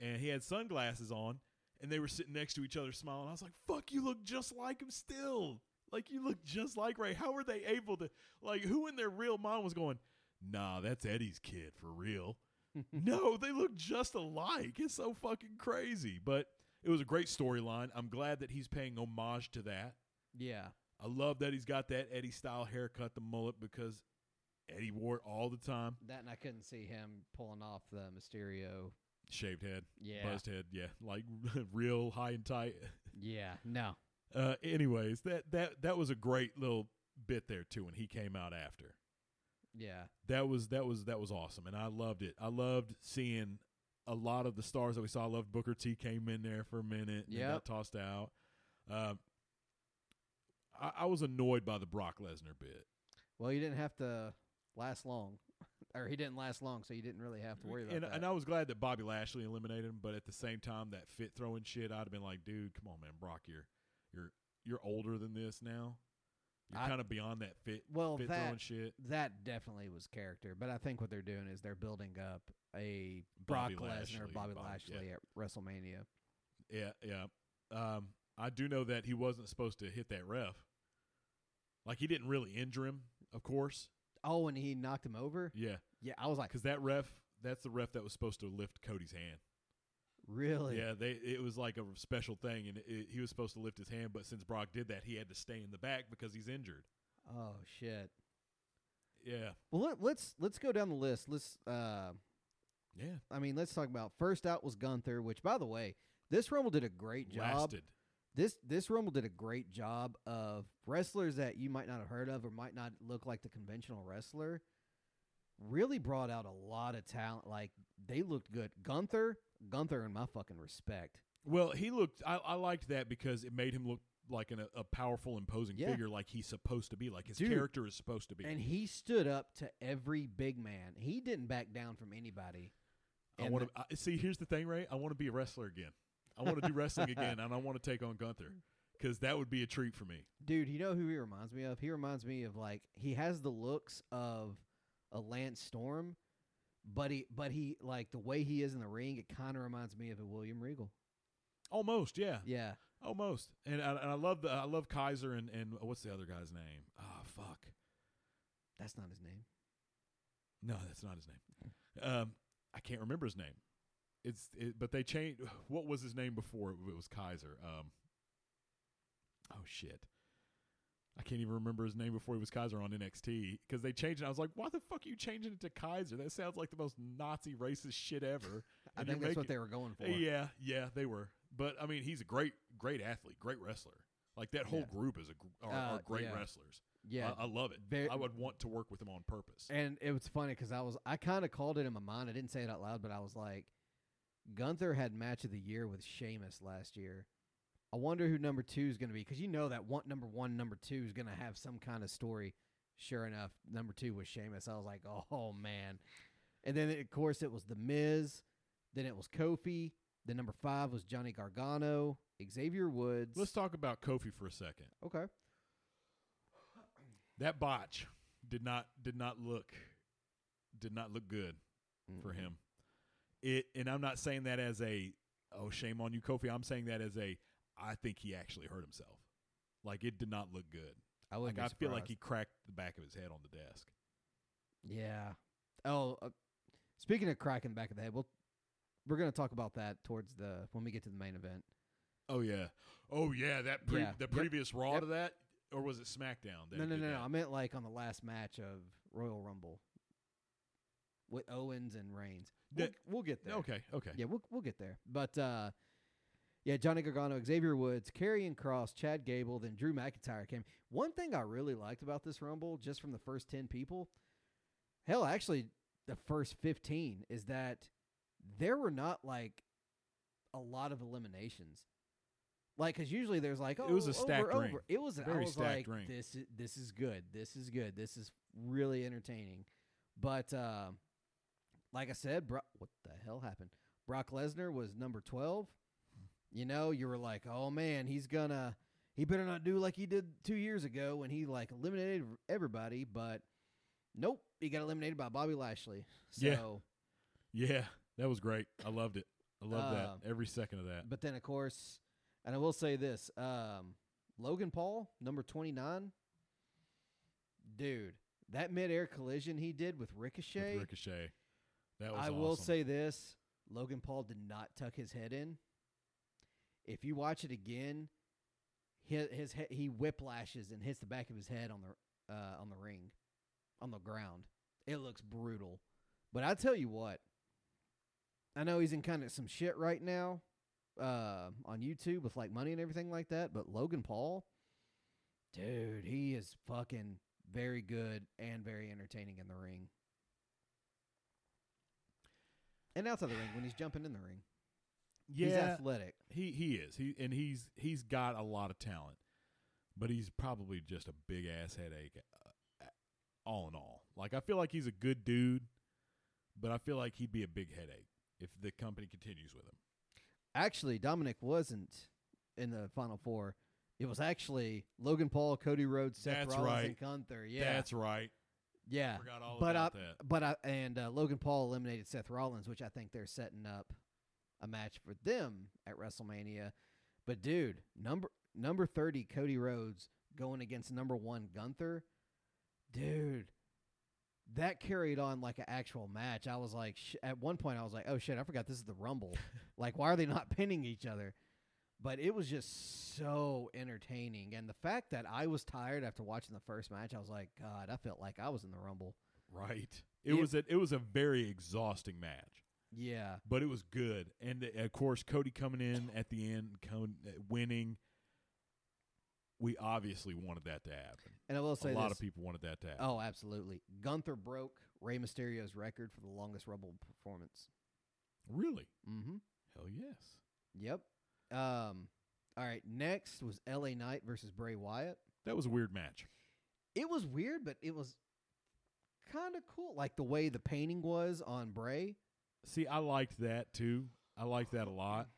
And he had sunglasses on, and they were sitting next to each other smiling. I was like, "Fuck, you look just like him still. Like you look just like Rey. How were they able to? Like, who in their real mind was going?" Nah, that's Eddie's kid for real. <laughs> no, they look just alike. It's so fucking crazy. But it was a great storyline. I'm glad that he's paying homage to that. Yeah. I love that he's got that Eddie style haircut, the mullet, because Eddie wore it all the time. That and I couldn't see him pulling off the Mysterio. Shaved head, Yeah. buzzed head, yeah, like <laughs> real high and tight. Yeah. No. Uh, anyways, that that that was a great little bit there too when he came out after. Yeah. That was that was that was awesome, and I loved it. I loved seeing a lot of the stars that we saw. I loved Booker T came in there for a minute, and Yep. got tossed out. Um, I, I was annoyed by the Brock Lesnar bit. Well, you didn't have to last long. <laughs> or he didn't last long, so you didn't really have to worry about and, that. and I was glad that Bobby Lashley eliminated him, but at the same time, that fit throwing shit, I'd have been like, dude, come on, man, Brock, you're you're you're older than this now. You're kind of beyond that fit well, fit that throwing shit. that definitely was character, but I think what they're doing is they're building up a Brock Bobby Lesnar, Lashley, Bobby Bobby- Lashley at WrestleMania. Yeah, yeah. Um, I do know that he wasn't supposed to hit that ref. Like he didn't really injure him, of course. Oh, and he knocked him over. Yeah, Yeah, I was like, because that ref, that's the ref that was supposed to lift Cody's hand. Really? Yeah, they it was like a special thing, and it, he was supposed to lift his hand, but since Brock did that, he had to stay in the back because he's injured. Oh shit. Yeah, Well, let, let's let's go down the list. Let's. Uh, yeah. I mean, let's talk about first out was Gunther, which by the way, this Rumble did a great job. Lasted. This this Rumble did a great job of wrestlers that you might not have heard of or might not look like the conventional wrestler. Really brought out a lot of talent. Like they looked good. Gunther, Gunther, in my fucking respect. Well, he looked. I, I liked that because it made him look like an, a powerful, imposing Yeah. figure, like he's supposed to be, like his Dude. character is supposed to be. And he stood up to every big man. He didn't back down from anybody. I want to see. Here's the thing, Ray. I want to be a wrestler again. I want to do wrestling again, and I want to take on Gunther because that would be a treat for me. Dude, you know who he reminds me of? He reminds me of like he has the looks of a Lance Storm, but he but he like the way he is in the ring, it kind of reminds me of a William Regal. Almost, yeah, Yeah. almost. And I, and I love the I love Kaiser and and what's the other guy's name? Ah, fuck. That's not his name. No, that's not his name. Um, I can't remember his name. It's it, but they changed. What was his name before it was Kaiser? Um. Oh shit. I can't even remember his name before he was Kaiser on NXT because they changed it. I was like, why the fuck are you changing it to Kaiser? That sounds like the most Nazi racist shit ever. <laughs> I think that's what they were going for. Yeah, yeah, they were. But I mean, he's a great, great athlete, great wrestler. Like that whole Yeah. group is a are, Uh, are great yeah. wrestlers. Yeah. I, I love it. Very- I would want to work with him on purpose. and it was funny because I was I kind of called it in my mind. I didn't say it out loud, but I was like, Gunther had match of the year with Sheamus last year. I wonder who number two is going to be because you know that one number one, number two is going to have some kind of story. Sure enough, number two was Sheamus. I was like, oh man. And then of course it was the Miz. Then it was Kofi. Then number five was Johnny Gargano, Xavier Woods. Let's talk about Kofi for a second. okay. That botch did not did not look did not look good for Mm-mm. him. It and I'm not saying that as a oh shame on you Kofi. I'm saying that as a I think he actually hurt himself. Like it did not look good. I Like I feel like he cracked the back of his head on the desk. Yeah. Oh, uh, speaking of cracking the back of the head, we'll, we're going to talk about that towards the when we get to the main event. Oh yeah. Oh yeah, that pre- Yeah. the Yep. previous raw Yep. to that. or was it SmackDown? no, no, no, no. that? I meant like on the last match of Royal Rumble with Owens and Reigns. We'll, That- we'll get there. Okay, okay. Yeah, we'll we'll get there. But uh, yeah, Johnny Gargano, Xavier Woods, Karrion Kross, Chad Gable, then Drew McIntyre came. One thing I really liked about this Rumble, just from the first ten people, hell, actually the first fifteen, is that there were not like a lot of eliminations. Like, because usually there's like, oh, It was a stacked over. ring. It was I Very was stacked like, ring. this is this is good. This is good. This is really entertaining. But uh, like I said, Bro- what the hell happened? Brock Lesnar was number 12. You know, you were like, "Oh man, he's gonna he better not do like he did 2 years ago when he like eliminated everybody." But nope, he got eliminated by Bobby Lashley. So, Yeah. Yeah, that was great. I loved it. I loved Um, that every second of that. but then of course, and I will say this, um Logan Paul, number 29. Dude, that mid-air collision he did with Ricochet. With Ricochet, that was. I will say this: Logan Paul did not tuck his head in. If you watch it again, his, his he, he whiplashes and hits the back of his head on the uh, on the ring, on the ground. It looks brutal. But I tell you what, I know he's in kind of some shit right now uh, on YouTube with like money and everything like that. But Logan Paul, dude, he is fucking very good and very entertaining in the ring. And outside the ring when he's jumping in the ring. He's yeah, athletic. he he is. He and he's he's got a lot of talent, but he's probably just a big ass headache. Uh, all in all, like I feel like he's a good dude, but I feel like he'd be a big headache if the company continues with him. Actually, Dominic wasn't in the final four. It was actually Logan Paul, Cody Rhodes, Seth That's Rollins, right. and Gunther. Yeah, That's right. yeah. Forgot all but about I, that. but I, and uh, Logan Paul eliminated Seth Rollins, which I think they're setting up a match for them at WrestleMania. But dude, number number thirty, Cody Rhodes going against number one Gunther, dude. That carried on like an actual match. I was like, sh- at one point, I was like, "Oh shit, I forgot this is the Rumble. <laughs> like, why are they not <laughs> pinning each other?" But it was just so entertaining, and the fact that I was tired after watching the first match, I was like, "God, I felt like I was in the Rumble." Right. It Yeah. was a it was a very exhausting match, Yeah, but it was good. And uh, of course, Cody coming in at the end, co- uh, winning. We obviously wanted that to happen. and I will say a lot this. of people wanted that to happen. Oh, absolutely. Gunther broke Rey Mysterio's record for the longest Rumble performance. Really? Mm-hmm. Hell yes. Yep. Um. All right. Next was L.A. Knight versus Bray Wyatt. That was a weird match. It was weird, but it was kind of cool. Like the way the painting was on Bray. See, I liked that too. I liked that a lot.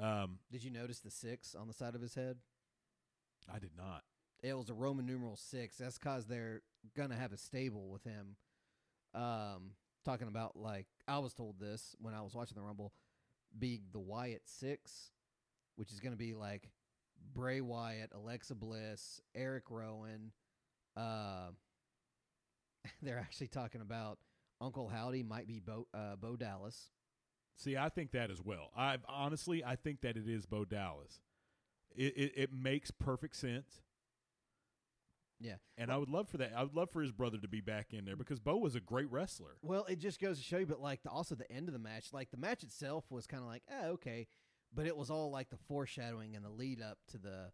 Um, Did you notice the six on the side of his head? I did not. It was a Roman numeral six. That's because they're gonna have a stable with him. Um, talking about like I was told this when I was watching the Rumble, be the Wyatt six, which is gonna be like Bray Wyatt, Alexa Bliss, Eric Rowan. Uh, <laughs> they're actually talking about Uncle Howdy might be Bo uh, Bo Dallas. See, I think that as well. I honestly, I think that it is Bo Dallas. It it, it makes perfect sense. Yeah. and I would love for that. I would love for his brother to be back in there because Bo was a great wrestler. Well, it just goes to show you, but like the, also the end of the match, like the match itself was kind of like, oh, okay, but it was all like the foreshadowing and the lead up to the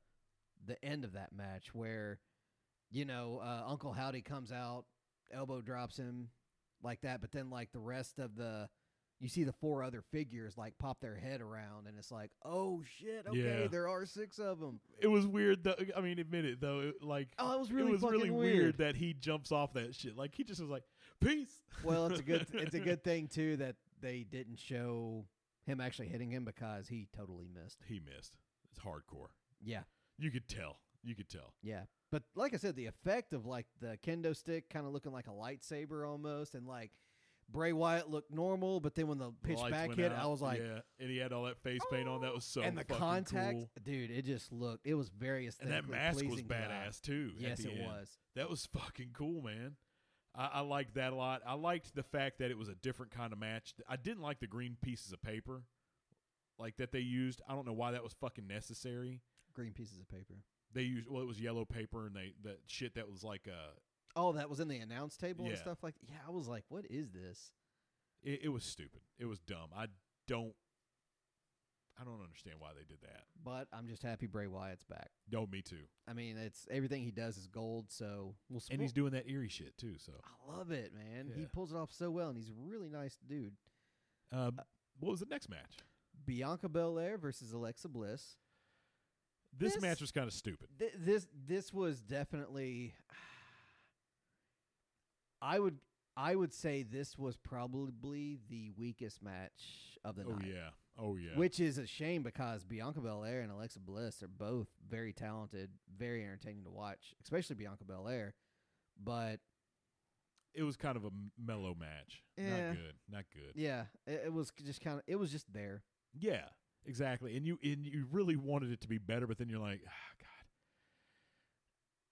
the end of that match where, you know, uh, Uncle Howdy comes out, elbow drops him like that, but then like the rest of the. You see the four other figures like pop their head around, and it's like, oh shit, okay, Yeah. there are six of them. It was weird. Though, I mean, admit it though. It, like Oh, it was really it was really weird. that he jumps off that shit. Like he just was like, "Peace." Well, it's a good <laughs> it's a good thing too that they didn't show him actually hitting him because he totally missed. he missed. It's hardcore. Yeah, You could tell. You could tell. yeah. But like I said, the effect of like the kendo stick kind of looking like a lightsaber almost, and like Bray Wyatt looked normal, but then when the pitch lights back hit, out, I was like, yeah, and he had all that face paint on. That was so and the contact, cool. dude, it just looked, it was very And that mask was pleasing to the eye. badass too. Yes, it end. was. That was fucking cool, man. I, I liked that a lot. I liked the fact that it was a different kind of match. I didn't like the green pieces of paper, like that they used. I don't know why that was fucking necessary. green pieces of paper. They used well, it was yellow paper, and they that shit that was like a Oh, that was in the announce table and stuff like. Yeah, I was like, what is this? it, it was stupid. It was dumb. I don't, I don't understand why they did that. But I'm just happy Bray Wyatt's back. No, me too. I mean, it's everything he does is gold. So we'll. And he's doing that eerie shit too. So, I love it, man. He pulls it off so well, and he's a really nice dude. um, what was the next match? Bianca Belair versus Alexa Bliss. This, This- match was kind of stupid. Th- this this was definitely. I would I would say this was probably the weakest match of the Oh night. Oh yeah. Oh yeah. Which is a shame because Bianca Belair and Alexa Bliss are both very talented, very entertaining to watch, especially Bianca Belair. But it was kind of a mellow match. Yeah. Not good. Not good. yeah, it, it was just kind of it was just there. Yeah, exactly. And you and you really wanted it to be better, but then you're like, ah, God.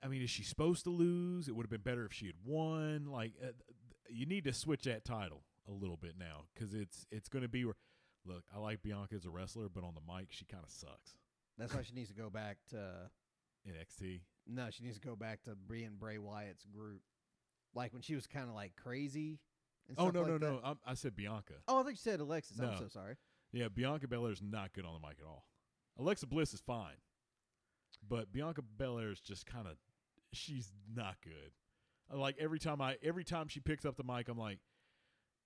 I mean, is she supposed to lose? It would have been better if she had won. Like, uh, you need to switch that title a little bit now because it's it's going to be. Where, look, I like Bianca as a wrestler, but on the mic, she kind of sucks. That's why she needs to go back to NXT. no, she needs to go back to being Bray Wyatt's group, like when she was kind of like crazy. And Oh no like no that. no! I'm, I said Bianca. Oh, I think you said Alexis. I'm so sorry. Yeah, Bianca Belair is not good on the mic at all. Alexa Bliss is fine, but Bianca Belair is just kind of she's not good. Like every time I every time she picks up the mic, I'm like,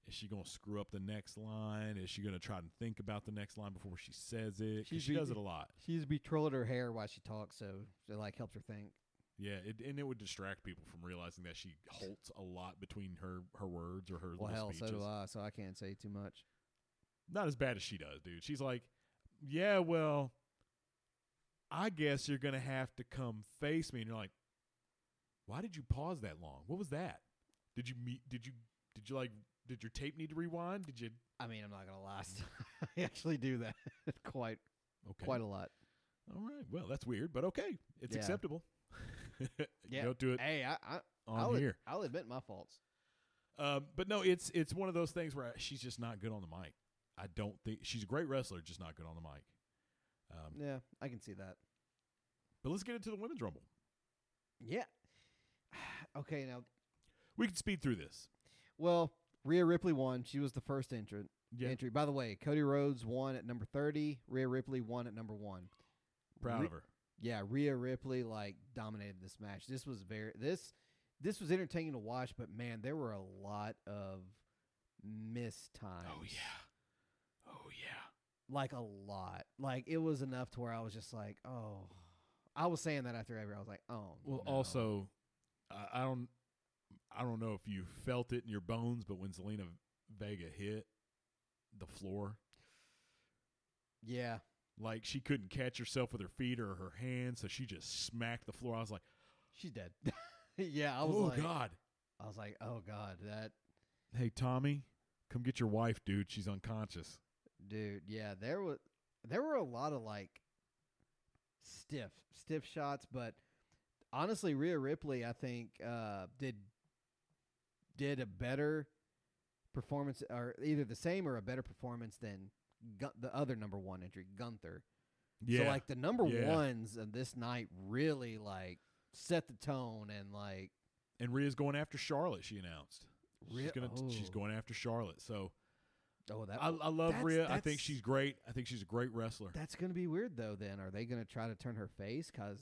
is she gonna screw up the next line? Is she gonna try and think about the next line before she says it? She's she be- does it a lot. She used to be trolling her hair while she talks, so it like helps her think. Yeah, it, and it would distract people from realizing that she halts a lot between her her words or her Well, hell, speeches. so do I. So I can't say too much. Not as bad as she does, dude. She's like, yeah, well, I guess you're gonna have to come face me, and you're like, why did you pause that long? What was that? Did you meet? Did you? Did you like? Did your tape need to rewind? Did you? I mean, I'm not gonna lie. <laughs> I actually do that <laughs> quite Okay. quite a lot. All right. Well, that's weird, but okay, it's Yeah. acceptable. <laughs> Yeah. Don't do it Hey, I, I on I'll, here. I'll admit my faults. Um, but no, it's it's one of those things where she's just not good on the mic. I don't think she's a great wrestler, just not good on the mic. Um, Yeah, I can see that. But let's get into the women's rumble. Yeah. <sighs> okay, now, We can speed through this. well, Rhea Ripley won. She was the first entrant. Yeah, Entry. By the way, Cody Rhodes won at number 30. Rhea Ripley won at number one. proud of her. Yeah, Rhea Ripley like dominated this match. This was very this this was entertaining to watch, but man, there were a lot of missed times. Oh yeah. Oh yeah. like a lot. Like it was enough to where I was just like, oh. I was saying that after every. I was like, oh. Well, no. also, I, I don't, I don't know if you felt it in your bones, but when Zelina Vega hit the floor, yeah, like she couldn't catch herself with her feet or her hands, so she just smacked the floor. I was like, she's dead. <laughs> yeah, I was oh like, God. I was like, oh god, that Hey Tommy, come get your wife, dude. She's unconscious. Dude. Yeah, there was there were a lot of like stiff stiff shots, but honestly, Rhea Ripley, I think, uh, did did a better performance, or either the same or a better performance than Gun- the other number one entry, Gunther. Yeah. So like the number Yeah. ones of this night really like set the tone and like and Rhea's going after Charlotte. She announced. She's gonna. She's oh. going after Charlotte. So oh that I, I love that's- Rhea. I think she's great. I think she's a great wrestler. that's gonna be weird though. Then are they gonna try to turn her face? Because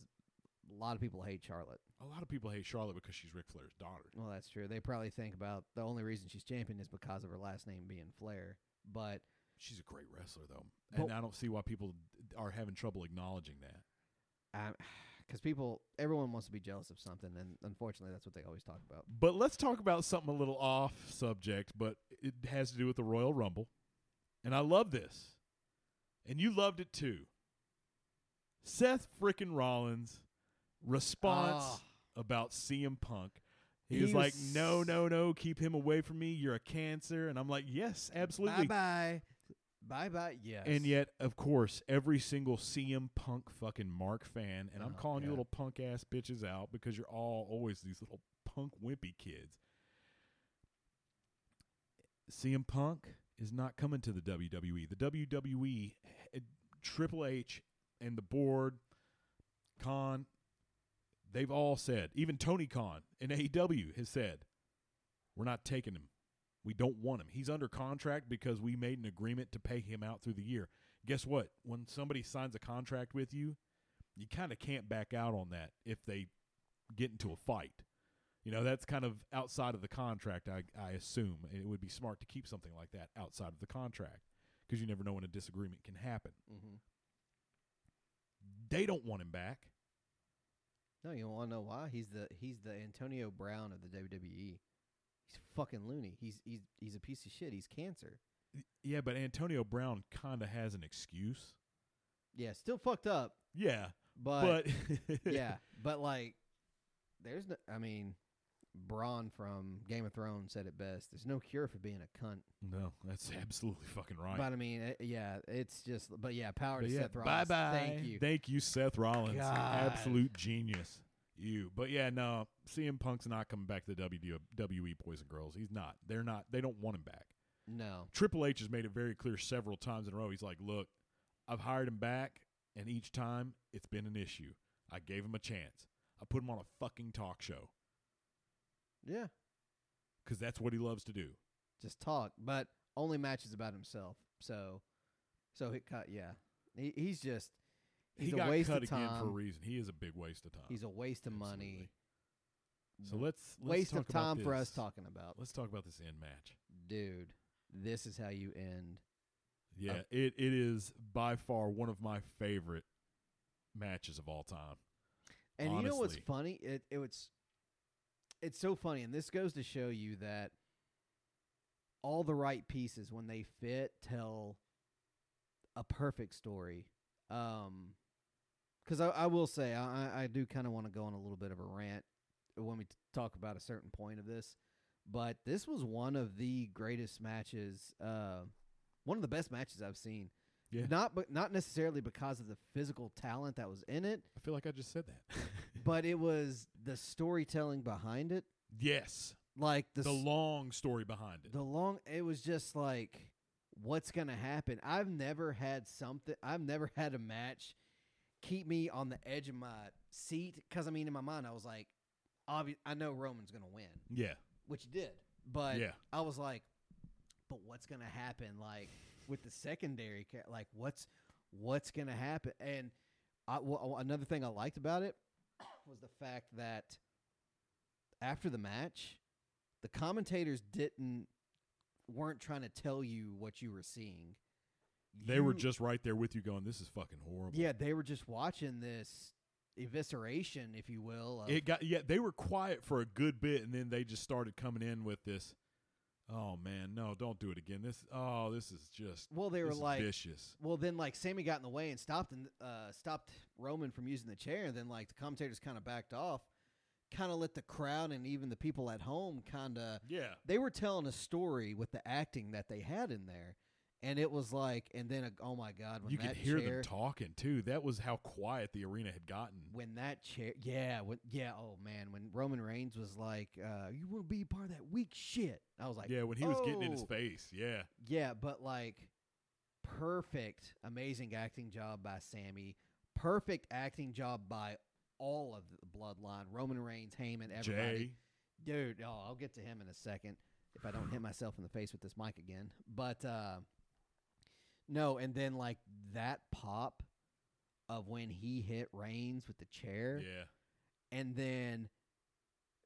a lot of people hate Charlotte. A lot of people hate Charlotte because she's Ric Flair's daughter. Well, that's true. They probably think about the only reason she's champion is because of her last name being Flair. But She's a great wrestler, though, and But- I don't see why people are having trouble acknowledging that. Because people, everyone wants to be jealous of something, and unfortunately, that's what they always talk about. But let's talk about something a little off subject, but it has to do with the Royal Rumble, and I love this, and you loved it too. Seth frickin' Rollins' response Ah. about CM Punk. He, He was like, "No, no, no, keep him away from me. You're a cancer." And I'm like, "Yes, absolutely." Bye bye, bye bye. Yes. And yet, of course, every single CM Punk fucking Mark fan, and I'm Oh, calling you little punk ass bitches out because you're all always these little punk wimpy kids. CM Punk is not coming to the WWE. The WWE, eh, Triple H, and the board, Khan, they've all said, even Tony Khan in AEW has said, we're not taking him. We don't want him. He's under contract because we made an agreement to pay him out through the year. Guess what? When somebody signs a contract with you, you kind of can't back out on that if they get into a fight. You know, that's kind of outside of the contract, I, I assume. It would be smart to keep something like that outside of the contract because you never know when a disagreement can happen. Mm-hmm. They don't want him back. No, you want to know why? He's the he's the Antonio Brown of the WWE. He's fucking loony. He's he's he's a piece of shit. He's cancer. Yeah, but Antonio Brown kind of has an excuse. Yeah, still fucked up, Yeah, but, but <laughs> yeah, <laughs> but like, there's no. I mean, Bronn from Game of Thrones said it best. There's no cure for being a cunt. no, that's <laughs> absolutely fucking right. But I mean, it, yeah, it's just. But yeah, power But to yeah, Seth Rollins. bye bye. Thank you. Thank you, Seth Rollins. God. Absolute genius. You. But yeah, no, CM Punk's not coming back to the WWE Boys and Girls. He's not. They're not. They don't want him back. no. Triple H has made it very clear several times in a row. He's like, look, I've hired him back, and each time it's been an issue. I gave him a chance. I put him on a fucking talk show Yeah, because that's what he loves to do. just talk, but only matches about himself. So, so he cut. Yeah, he, he's just. He's he a got waste cut of again time. for a reason. He is a big waste of time. He's a waste of money. so let's, let's waste talk of about time for us talking about. Let's talk about this end match. Dude, this is how you end. Yeah, Uh, it it is by far one of my favorite matches of all time. And you know what's funny? It it was it's so funny, and this goes to show you that all the right pieces when they fit tell a perfect story. Um, because I, I will say I I- I do kind of want to go on a little bit of a rant when we t- talk about a certain point of this, but this was one of the greatest matches. Uh, one of the best matches I've seen. Yeah. Not but not necessarily because of the physical talent that was in it, I feel like I just said that. <laughs> but it was the storytelling behind it. yes, Like the the long story behind it. the long it was just like what's going to happen. I've never had something I've never had a match keep me on the edge of my seat cuz I mean in my mind I was like obvi- I know Roman's going to win, yeah, which he did. But Yeah. I was like but what's going to happen like with the secondary like what's what's going to happen and I, well, another thing I liked about it <coughs> was the fact that after the match, the commentators didn't weren't trying to tell you what you were seeing. They were just right there with you, going, "This is fucking horrible." yeah, they were just watching this evisceration, if you will. Of, it got yeah. They were quiet for a good bit, and then they just started coming in with this. Oh man, no! Don't do it again. This oh, this is just well, they were like, vicious. well, then like Sami got in the way and stopped and uh, stopped Roman from using the chair, and then like the commentators kind of backed off, kind of let the crowd and even the people at home kind of Yeah, they were telling a story with the acting that they had in there, and it was like, and then uh, oh my god, when you that could hear chair, them talking too. That was how quiet the arena had gotten. when that chair, yeah, when, yeah, oh man, when Roman Reigns was like, uh, "You want to be part of that weak shit," I was like, yeah, when he was getting in his "Oh." face. Yeah, yeah, but like, perfect, amazing acting job by Sami, perfect acting job by all of the bloodline, Roman Reigns, Heyman, everybody. Jey. dude oh i'll get to him in a second if i don't hit myself in the face with this mic again but uh no and then like that pop of when he hit Reigns with the chair. Yeah, and then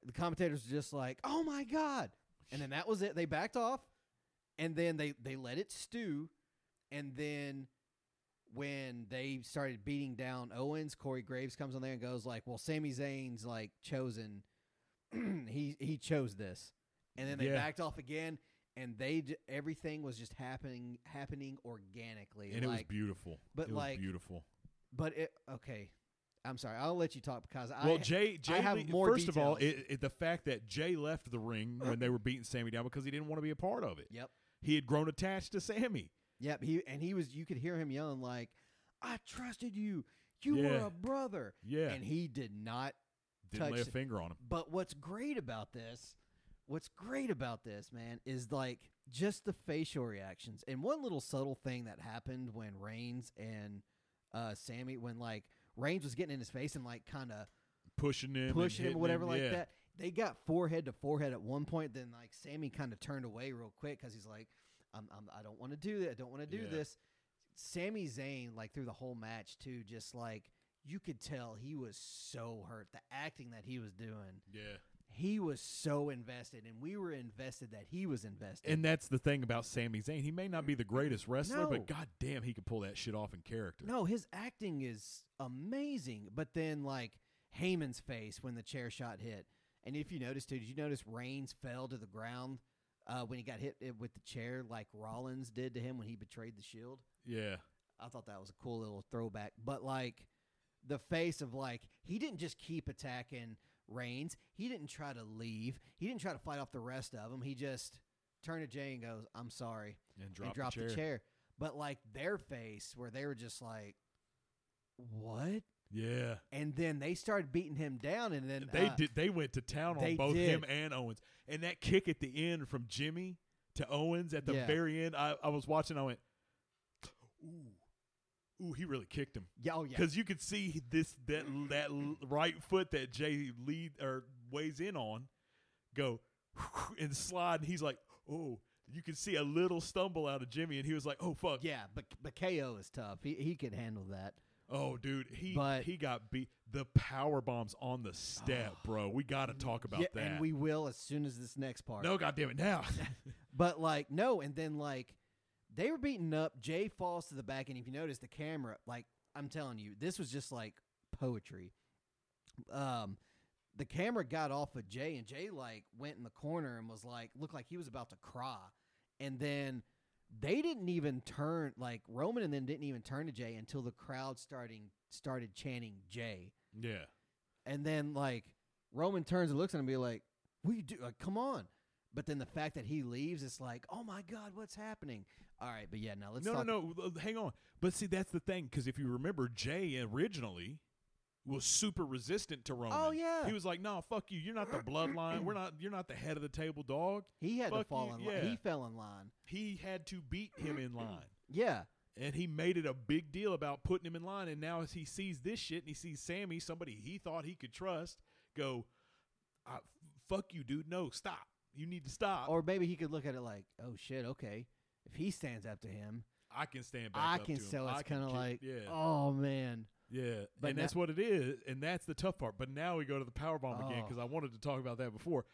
the commentators were just like oh my god. And then that was it. They backed off. And then they they let it stew. And then when they started beating down Owens, Corey Graves comes on there and goes like, "Well, Sami Zayn's like chosen. <clears throat> he he chose this." And then they Yeah. backed off again, and they j- everything was just happening happening organically. and it was like, beautiful. but it was like- beautiful. but it okay. I'm sorry. I'll let you talk because I Well, Jey, Jey, have le- more first of all, details. it, it, the fact that Jey left the ring when they were beating Sami down because he didn't want to be a part of it. Yep. He had grown attached to Sami. Yep. He and he was. You could hear him yelling like, "I trusted you. You were Yeah. a brother." Yeah, And he did not didn't lay a touch- finger on him. But what's great about this, what's great about this, man, is like just the facial reactions. And one little subtle thing that happened when Reigns and uh, Sami, when like Reigns was getting in his face and like kind of pushing him, pushing him whatever like yeah. that. They got forehead to forehead at one point. Then like Sami kind of turned away real quick because he's like, I'm, I'm, I don't want to do that. I don't want to do Yeah. this. Sami Zayn, like through the whole match too, just like you could tell he was so hurt. The acting that he was doing, Yeah. He was so invested, and we were invested that he was invested. And that's the thing about Sami Zayn. He may not be the greatest wrestler, No. but god damn, he could pull that shit off in character. No, his acting is amazing. But then like Heyman's face when the chair shot hit. And if you noticed too, did you notice Reigns fell to the ground uh, when he got hit uh, with the chair like Rollins did to him when he betrayed the shield? Yeah. I thought that was a cool little throwback. But like the face of like he didn't just keep attacking Reigns. He didn't try to leave. He didn't try to fight off the rest of them. He just turned to Jey and goes, "I'm sorry." And drop and dropped the chair. But like their face, where they were just like, "What?" Yeah. And then they started beating him down, and then They uh, did they went to town on both him and Owens. And that kick at the end from Jimmy to Owens at the Yeah. very end, I, I was watching, I went, Ooh. Ooh, he really kicked him. Yeah, oh yeah, Because you could see this that that right foot that Jey lead or weighs in on go <laughs> and slide, and he's like, "Oh!" You could see a little stumble out of Jimmy, and he was like, "Oh fuck!" yeah. But but KO is tough. He he could handle that. Oh, dude, he But- he got beat. The power bombs on the step, ah, bro. We got to talk about yeah, that. and we will as soon as this next part. no, goddamn it, now. <laughs> But like no, and then like they were beating up. Jey falls to the back, and if you notice the camera, like I'm telling you, this was just like poetry. Um, the camera got off of Jey, and Jey like went in the corner and was like, looked like he was about to cry, and then they didn't even turn like Roman, and then didn't even turn to Jey until the crowd starting started chanting Jey. yeah, And then like Roman turns and looks at him and be like, "What you do? Like, come on!" But then the fact that he leaves, it's like, "Oh my god, what's happening?" All right, but yeah, now let's no, talk. no, no. Hang on. But see, that's the thing. Because if you remember, Jey originally was super resistant to Roman. Oh, yeah. he was like, "No, fuck you. You're not the bloodline. We're not. You're not the head of the table, dog." He had to fall you, in line. He fell in line. He had to beat him in line. <clears throat> Yeah, And he made it a big deal about putting him in line. And now, as he sees this shit and he sees Sami, somebody he thought he could trust, go, "I- fuck you, dude. No, stop. You need to stop. or maybe he could look at it like, "Oh shit, okay." If he stands up to him, I can stand back I up can. I it's kind of like, yeah. "Oh man." Yeah, But and that's what it is, and that's the tough part. But now we go to the power bomb again Oh. because I wanted to talk about that before.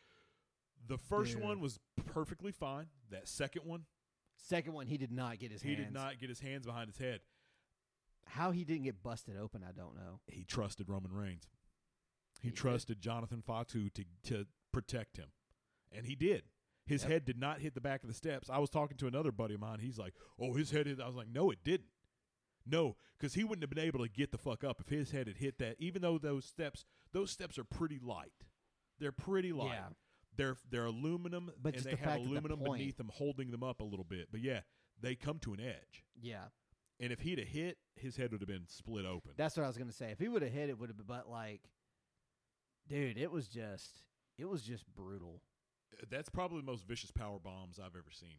The first Dude. one was perfectly fine. That second one, Second one, he did not get his he hands. did not get his hands behind his head. How he didn't get busted open, I don't know. He trusted Roman Reigns. He, He did. trusted Jonathan Fatu to to protect him, and he did. His Yep. head did not hit the back of the steps. I was talking to another buddy of mine. He's like, "Oh, his head hit." I was like, "No, it didn't." No, because he wouldn't have been able to get the fuck up if his head had hit that. Even though those steps, those steps are pretty light. They're pretty light. Yeah. They're they're aluminum, But and they the have the aluminum point- beneath them, holding them up a little bit. But yeah, they come to an edge. Yeah, And if he'd have hit, his head would have been split open. that's what I was gonna say. If he would have hit, it would have been. But like, dude, it was just, it was just brutal That's probably the most vicious power bombs I've ever seen,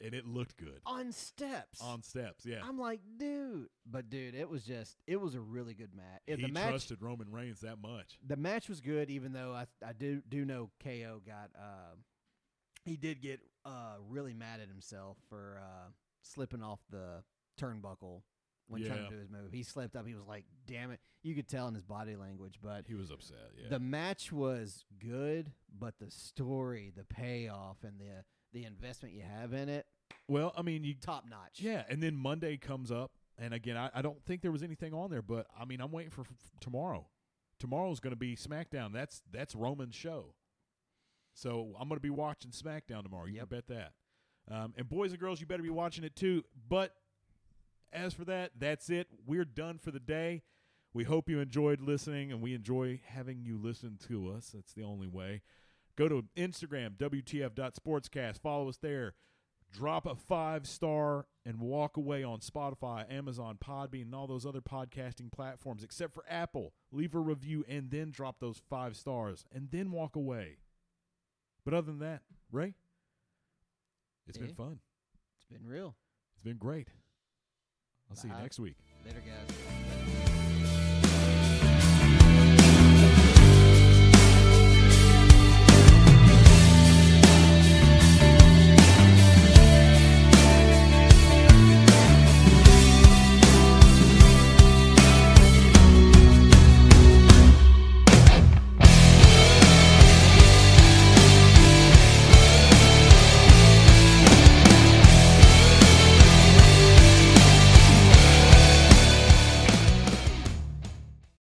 and it looked good on steps. on steps. Yeah, I'm like, dude, but dude, it was just, it was a really good match. He the match, trusted Roman Reigns that much. the match was good, even though I, I do do know KO got, uh, he did get uh really mad at himself for uh slipping off the turnbuckle when trying Yeah. to do his move. He slipped up. He was like, damn it. You could tell in his body language, but He was upset. Yeah, the match was good, but the story, the payoff, and the the investment you have in it, well, I mean, you top notch. yeah, and then Monday comes up, and again, I, I don't think there was anything on there, but I mean, I'm waiting for, f tomorrow. Tomorrow's going to be SmackDown. That's that's Roman's show. So I'm going to be watching SmackDown tomorrow. You Yep. can bet that. Um, and boys and girls, you better be watching it too. But as for that, that's it. We're done for the day. We hope you enjoyed listening, and we enjoy having you listen to us. That's the only way. Go to Instagram, WTF.sportscast. Follow us there. Drop a five star and walk away on Spotify, Amazon, Podbean, and all those other podcasting platforms, except for Apple. Leave a review and then drop those five stars and then walk away. But other than that, Ray, it's Yeah. been fun. It's been real. It's been great. I'll see you next week. Later, guys.